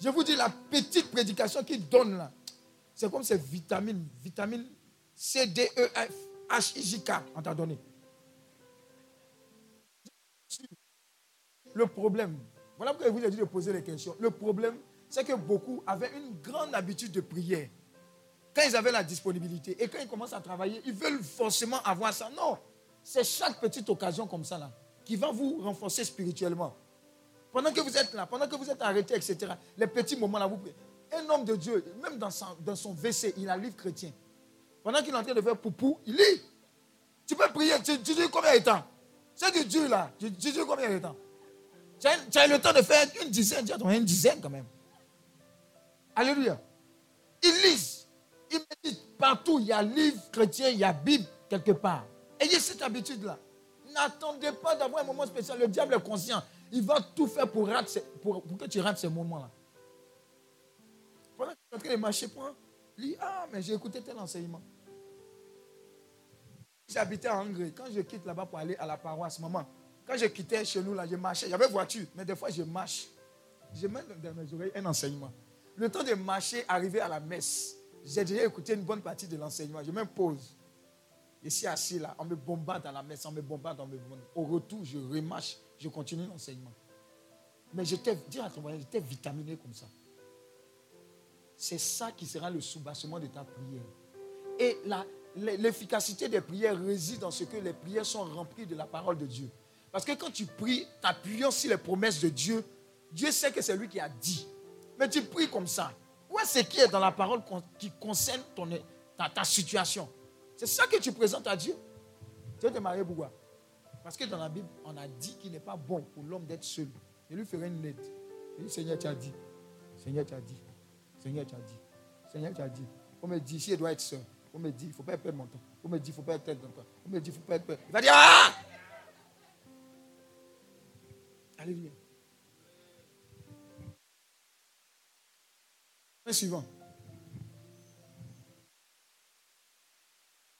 Je vous dis, la petite prédication qu'il donne là, c'est comme ces vitamines, vitamines C, D, E, F, H, I, J, K, on t'a donné. Le problème, voilà pourquoi je vous ai dit de poser les questions. Le problème, c'est que beaucoup avaient une grande habitude de prière. Quand ils avaient la disponibilité et quand ils commencent à travailler, ils veulent forcément avoir ça. Non, c'est chaque petite occasion comme ça là qui va vous renforcer spirituellement. Pendant que vous êtes là, pendant que vous êtes arrêté, etc., les petits moments là, vous priez. Un homme de Dieu, même dans son, dans son WC, il a livre chrétien. Pendant qu'il est en train de faire poupou, il lit. Tu peux prier, tu, dis combien de temps? C'est du Dieu là, tu, dis combien de temps? Tu as, le temps de faire une dizaine, tu as une dizaine quand même. Alléluia. Ils lisent, ils méditent partout. Il y a livre chrétien, il y a Bible quelque part. Ayez cette habitude-là. N'attendez pas d'avoir un moment spécial. Le diable est conscient. Il va tout faire pour, pour, que tu rates ces moments-là. Pendant que tu es en train de marcher, prends, lis. Ah, mais j'ai écouté tel enseignement. J'habitais en Hongrie. Quand je quitte là-bas pour aller à la paroisse, maman, quand je quittais chez nous, là, je marchais. J'avais voiture, mais des fois, je marche. Je mets dans mes oreilles un enseignement. Le temps de marcher, arriver à la messe, j'ai déjà écouté une bonne partie de l'enseignement. Je me pose. Je suis assis là, on me bombarde à la messe, on me bombarde, on me bombarde. Au retour, je remarche, je continue l'enseignement. Mais j'étais, dis à ton j'étais vitaminé comme ça. C'est ça qui sera le soubassement de ta prière. Et l'efficacité des prières réside dans ce que les prières sont remplies de la parole de Dieu. Parce que quand tu pries, t'appuyant sur les promesses de Dieu, Dieu sait que c'est lui qui a dit. Mais tu pries comme ça. Où est-ce qui est dans la parole qui concerne ton, ta, situation? C'est ça que tu présentes à Dieu. Tu te marier pourquoi Parce que dans la Bible, on a dit qu'il n'est pas bon pour l'homme d'être seul. Je lui ferai une lettre. Je lui Seigneur, tu as dit. Seigneur, tu as dit. Seigneur, tu as dit. Seigneur, tu as dit. On me dit, si elle doit être seul. On me dit, il ne faut pas perdre mon temps. On me dit, il ne faut pas être tel On me dit, il ne faut pas être peur. Il va dire, ah Alléluia. suivant.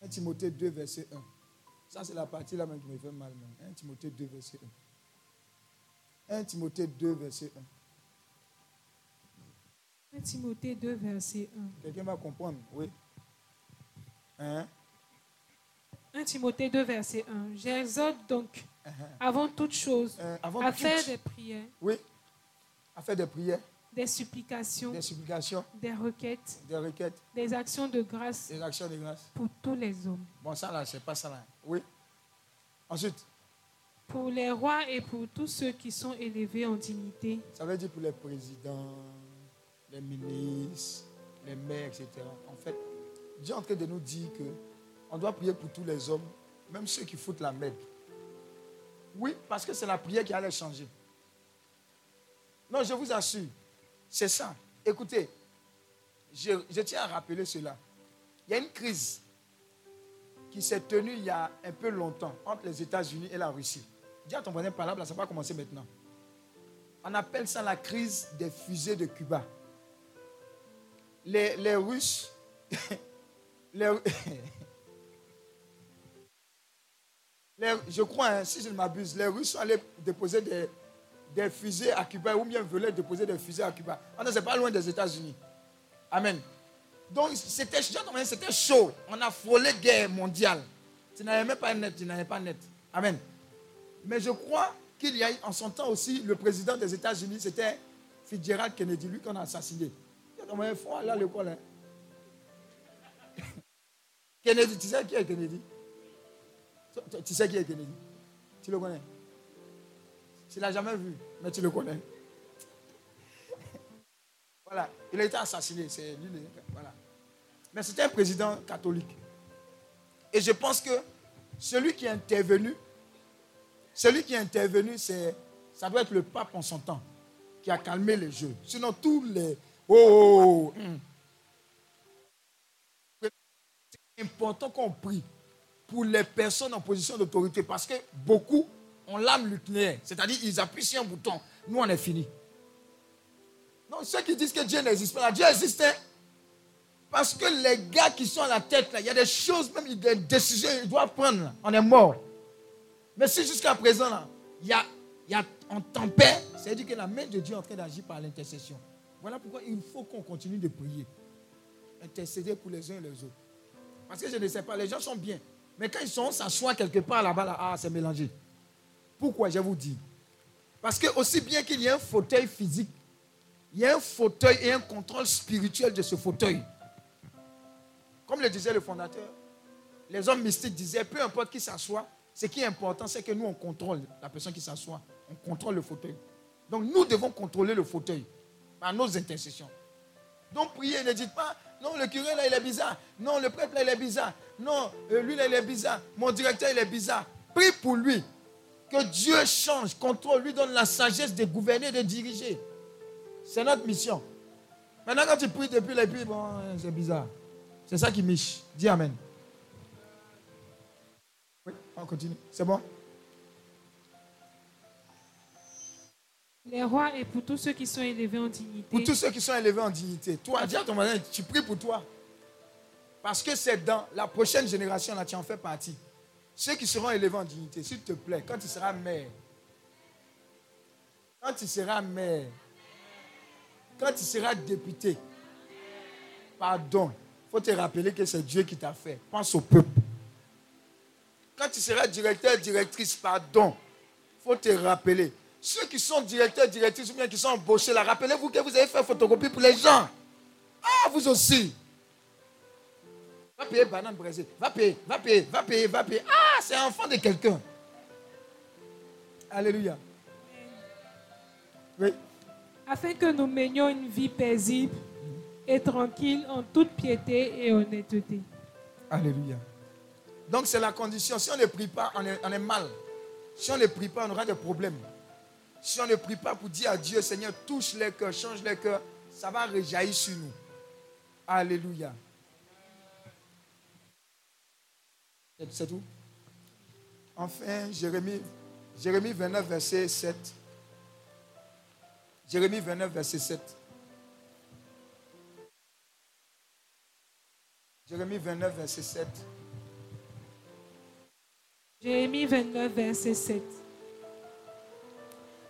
1 Timothée 2, verset 1. Ça, c'est la partie là même qui me fait mal. 1 Timothée 2, verset 1. 1 Timothée 2, verset
1. 1 Timothée 2, verset 1.
Quelqu'un va comprendre, oui.
Hein? 1 Timothée 2, verset 1. J'exhorte donc Uh-huh. Avant toute chose, euh, à faire des prières.
Oui, à faire des prières.
Des supplications.
Des supplications.
Des requêtes.
Des requêtes.
Des actions de grâce.
Des actions de grâce.
Pour tous les hommes.
Bon, ça là, c'est pas ça là. Oui. Ensuite.
Pour les rois et pour tous ceux qui sont élevés en dignité.
Ça veut dire pour les présidents, les ministres, les maires, etc. En fait, Dieu est en train de nous dire que on doit prier pour tous les hommes, même ceux qui foutent la merde. Oui, parce que c'est la prière qui allait changer. Non, je vous assure, c'est ça. Écoutez, je, tiens à rappeler cela. Il y a une crise qui s'est tenue il y a un peu longtemps entre les États-Unis et la Russie. Dis à ton voisin par là, ça va commencer maintenant. On appelle ça la crise des fusées de Cuba. Les, Russes, les, je crois, hein, si je ne m'abuse, les Russes sont allés déposer des, fusées à Cuba ou bien veulent déposer des fusées à Cuba. Ah ce n'est pas loin des États-Unis. Amen. Donc, c'était chaud. On a frôlé guerre mondiale. Tu n'avais même pas net, tu n'avais pas net. Amen. Mais je crois qu'il y a en son temps aussi, le président des États-Unis, c'était Fitzgerald Kennedy, lui qu'on a assassiné. Il faut aller à l'école. Hein. Kennedy, tu sais qui est Kennedy? Tu sais qui est Kennedy? Tu le connais? Tu ne l'as jamais vu, mais tu le connais. voilà, il a été assassiné. C'est lui, voilà. Mais c'était un président catholique. Et je pense que celui qui est intervenu, celui qui est intervenu, c'est, ça doit être le pape en son temps, qui a calmé les jeux. Sinon, tous les. Oh, oh, oh, oh. C'est important qu'on prie pour les personnes en position d'autorité parce que beaucoup ont l'âme nucléaire. C'est-à-dire, ils appuient sur un bouton. Nous, on est fini. Non, ceux qui disent que Dieu n'existe pas, Dieu existait. Hein. Parce que les gars qui sont à la tête, là, il y a des choses, même des décisions qu'ils doivent prendre. On est mort. Mais si jusqu'à présent, là, il y a, il on tempère, c'est-à-dire que la main de Dieu est en train d'agir par l'intercession. Voilà pourquoi il faut qu'on continue de prier. Intercéder pour les uns et les autres. Parce que je ne sais pas, les gens sont bien. Mais quand ils sont, s'assoient quelque part là-bas, là, ah, c'est mélangé. Pourquoi je vous dis? Parce que aussi bien qu'il y ait un fauteuil physique, il y a un fauteuil et un contrôle spirituel de ce fauteuil. Comme le disait le fondateur, les hommes mystiques disaient, peu importe qui s'assoit, ce qui est important, c'est que nous, on contrôle la personne qui s'assoit. On contrôle le fauteuil. Donc, nous devons contrôler le fauteuil par nos intercessions. Donc, priez, ne dites pas, non, le curé là, il est bizarre. Non, le prêtre là, il est bizarre. Non, euh, lui là, il est bizarre. Mon directeur, il est bizarre. Prie pour lui. Que Dieu change, contrôle, lui donne la sagesse de gouverner, de diriger. C'est notre mission. Maintenant, quand tu pries depuis les bon, c'est bizarre. C'est ça qui miche. Dis Amen. Oui, on continue. C'est bon?
Les rois et pour tous ceux qui sont élevés en dignité.
Pour tous ceux qui sont élevés en dignité. Toi, dis à ton voisin, tu pries pour toi. Parce que c'est dans la prochaine génération, là, tu en fais partie. Ceux qui seront élevés en dignité, s'il te plaît, quand tu seras mère, quand tu seras mère, quand tu seras député, pardon, il faut te rappeler que c'est Dieu qui t'a fait. Pense au peuple. Quand tu seras directeur, directrice, pardon, il faut te rappeler. Ceux qui sont directeurs, directrices ou bien qui sont embauchés là, rappelez-vous que vous avez fait photocopie pour les gens. Ah, vous aussi. Va payer banane Brésil. Va payer, va payer, va payer, va payer. Ah, c'est enfant de quelqu'un. Alléluia.
Oui. Afin que nous menions une vie paisible et tranquille en toute piété et honnêteté.
Alléluia. Donc c'est la condition. Si on ne prie pas, on est, on est mal. Si on ne prie pas, on aura des problèmes. Si on ne prie pas pour dire à Dieu, Seigneur, touche les cœurs, change les cœurs, ça va rejaillir sur nous. Alléluia. C'est tout. Enfin, Jérémie, Jérémie 29, verset 7. Jérémie 29, verset 7. Jérémie 29, verset 7.
Jérémie 29, verset 7.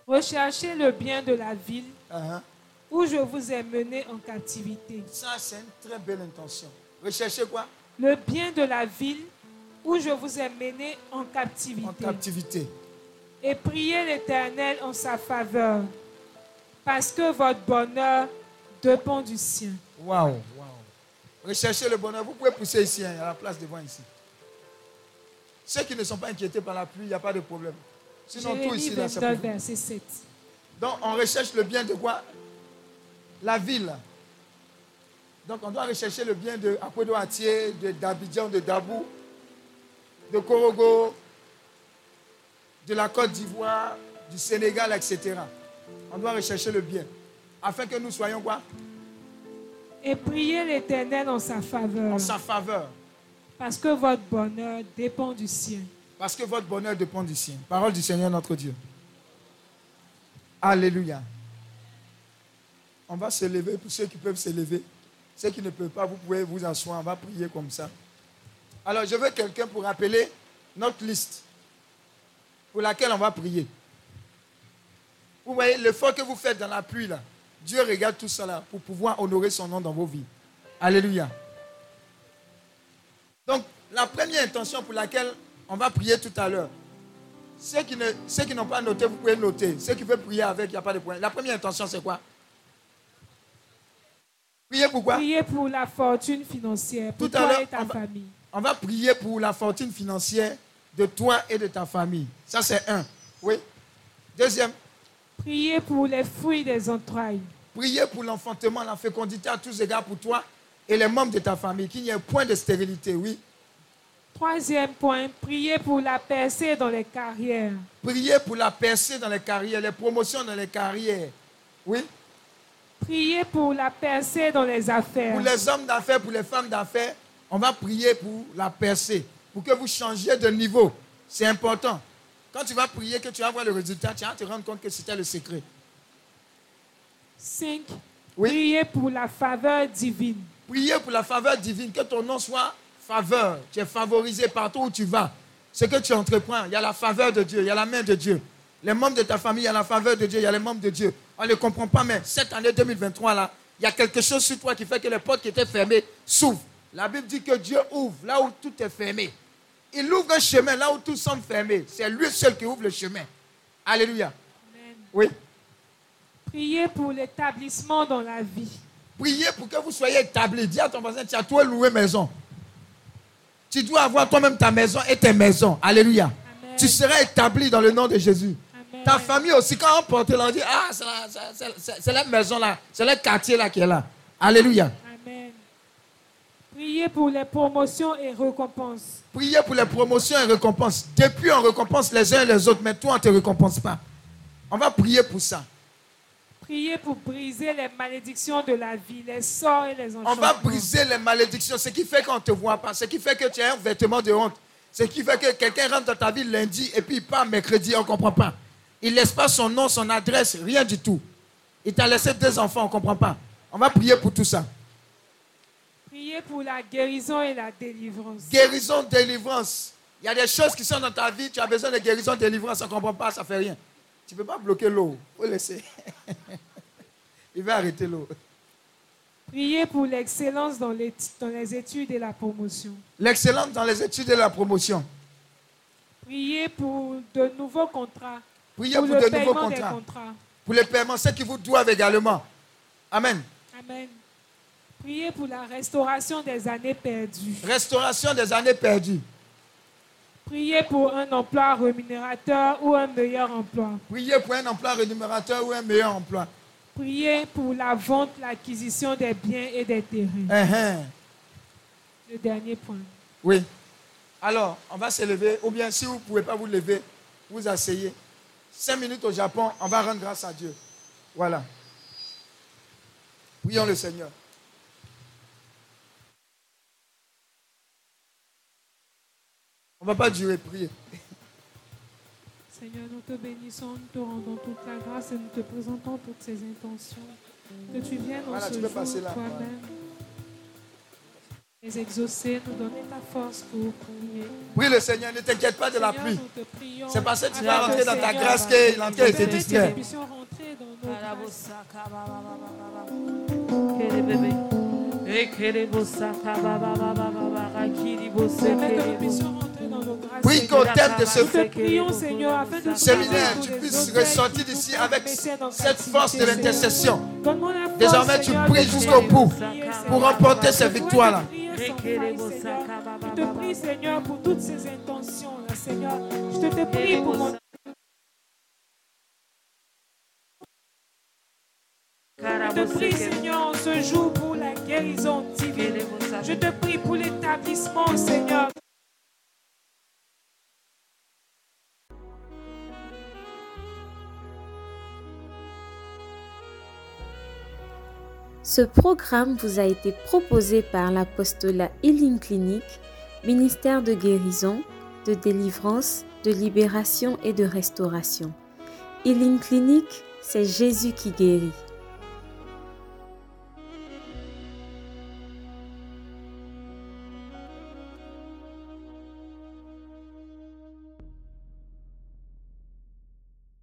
Recherchez le bien de la ville uh-huh. où je vous ai mené en captivité.
Ça, c'est une très belle intention. Recherchez quoi?
Le bien de la ville où je vous ai mené en captivité.
En captivité.
Et priez l'Éternel en sa faveur, parce que votre bonheur dépend du sien.
Waouh, waouh. Recherchez le bonheur. Vous pouvez pousser ici, hein, à la place devant ici. Ceux qui ne sont pas inquiétés par la pluie, il n'y a pas de problème.
Sinon, tout ici, là, c'est verset 7.
Donc, on recherche le bien de quoi? La ville. Donc, on doit rechercher le bien de Apodo de d'Abidjan, de Dabou, de Korogo, de la Côte d'Ivoire, du Sénégal, etc. On doit rechercher le bien. Afin que nous soyons quoi?
Et prier l'Éternel en sa faveur.
En sa faveur.
Parce que votre bonheur dépend du sien.
Parce que votre bonheur dépend du sien. Parole du Seigneur notre Dieu. Alléluia. On va se lever pour ceux qui peuvent se lever. Ceux qui ne peuvent pas, vous pouvez vous asseoir. On va prier comme ça. Alors, je veux quelqu'un pour rappeler notre liste pour laquelle on va prier. Vous voyez l'effort que vous faites dans la pluie là. Dieu regarde tout cela pour pouvoir honorer son nom dans vos vies. Alléluia. Donc, la première intention pour laquelle on va prier tout à l'heure. Ceux qui, qui n'ont pas noté, vous pouvez noter. Ceux qui veulent prier avec, il n'y a pas de problème. La première intention, c'est quoi? Prier pour quoi?
Prier pour la fortune financière, pour toi et ta famille.
On va prier pour la fortune financière de toi et de ta famille. Ça, c'est un. Oui. Deuxième.
Prier pour les fruits des entrailles.
Prier pour l'enfantement, la fécondité à tous égards pour toi et les membres de ta famille, qu'il n'y ait point de stérilité, oui.
Troisième point, prier pour la percée dans les carrières.
Prier pour la percée dans les carrières, les promotions dans les carrières. Oui.
Prier pour la percée dans les affaires.
Pour les hommes d'affaires, pour les femmes d'affaires, on va prier pour la percée, pour que vous changiez de niveau. C'est important. Quand tu vas prier, que tu vas voir le résultat, tu vas te rendre compte que c'était le secret.
Cinq. Oui? Prier pour la faveur divine.
Prier pour la faveur divine, que ton nom soit faveur. Tu es favorisé partout où tu vas. Ce que tu entreprends, il y a la faveur de Dieu, il y a la main de Dieu. Les membres de ta famille, il y a la faveur de Dieu, il y a les membres de Dieu. On ne comprend pas, mais cette année 2023, là, il y a quelque chose sur toi qui fait que les portes qui étaient fermées s'ouvrent. La Bible dit que Dieu ouvre là où tout est fermé. Il ouvre un chemin là où tout semble fermé. C'est lui seul qui ouvre le chemin. Alléluia. Oui.
Priez pour l'établissement dans la vie.
Priez pour que vous soyez établis. Dis à ton voisin, tu as toi loué maison. Tu dois avoir toi-même ta maison et tes maisons. Alléluia. Tu seras établi dans le nom de Jésus. Ta famille aussi, quand on porte, on dit, ah, c'est la, maison là, c'est le quartier là qui est là. Alléluia.
Priez pour les promotions et récompenses.
Priez pour les promotions et récompenses. Depuis, on récompense les uns et les autres, mais toi, on ne te récompense pas. On va prier pour ça.
Priez pour briser les malédictions de la vie, les sorts et les enchantements.
On va briser les malédictions, ce qui fait qu'on ne te voit pas, ce qui fait que tu as un vêtement de honte, ce qui fait que quelqu'un rentre dans ta vie lundi et puis il part mercredi, on ne comprend pas. Il ne laisse pas son nom, son adresse, rien du tout. Il t'a laissé deux enfants, on ne comprend pas. On va prier pour tout ça.
Priez pour la guérison et la délivrance.
Guérison, délivrance. Il y a des choses qui sont dans ta vie, tu as besoin de guérison, délivrance, on ne comprend pas, ça ne fait rien. Tu ne peux pas bloquer l'eau. Il faut laisser. il va arrêter l'eau.
Priez pour l'excellence dans les, dans les études et la promotion.
L'excellence dans les études et la promotion.
Priez pour de nouveaux contrats.
Priez pour, de nouveaux contrats. Pour les paiements, ceux qui vous doivent également. Amen.
Amen. Priez pour la restauration des années perdues.
Restauration des années perdues.
Priez pour un emploi rémunérateur ou un meilleur emploi.
Priez pour un emploi rémunérateur ou un meilleur emploi.
Priez pour la vente, l'acquisition des biens et des terrains. Uh-huh. Le dernier point.
Oui. Alors, on va se lever, ou bien si vous ne pouvez pas vous lever, vous asseyez. Cinq minutes au Japon, on va rendre grâce à Dieu. Voilà. Prions le Seigneur. On ne va pas durer, prier.
Seigneur, nous te bénissons, nous te rendons toute la grâce et nous te présentons toutes ces intentions. Que tu viennes dans ce jour toi-même. Les exaucer, nous donner ta force pour prier.
Oui, le Seigneur, ne t'inquiète pas de la pluie. C'est parce que tu vas rentrer dans ta grâce que l'entrée était distrait. Que nous rentrer oui, qu'au terme de ce séminaire, tu puisses ressortir d'ici avec cette force de l'intercession. Désormais, tu pries jusqu'au bout pour remporter ces victoires-là.
Je te prie, Seigneur, pour toutes ces intentions-là, Seigneur. Je te prie pour mon Je te prie, Seigneur, en ce jour pour la guérison divine. Je te prie pour l'établissement, Seigneur.
Ce programme vous a été proposé par l'apostolat Healing Clinic, ministère de guérison, de délivrance, de libération et de restauration. Healing Clinic, c'est Jésus qui guérit.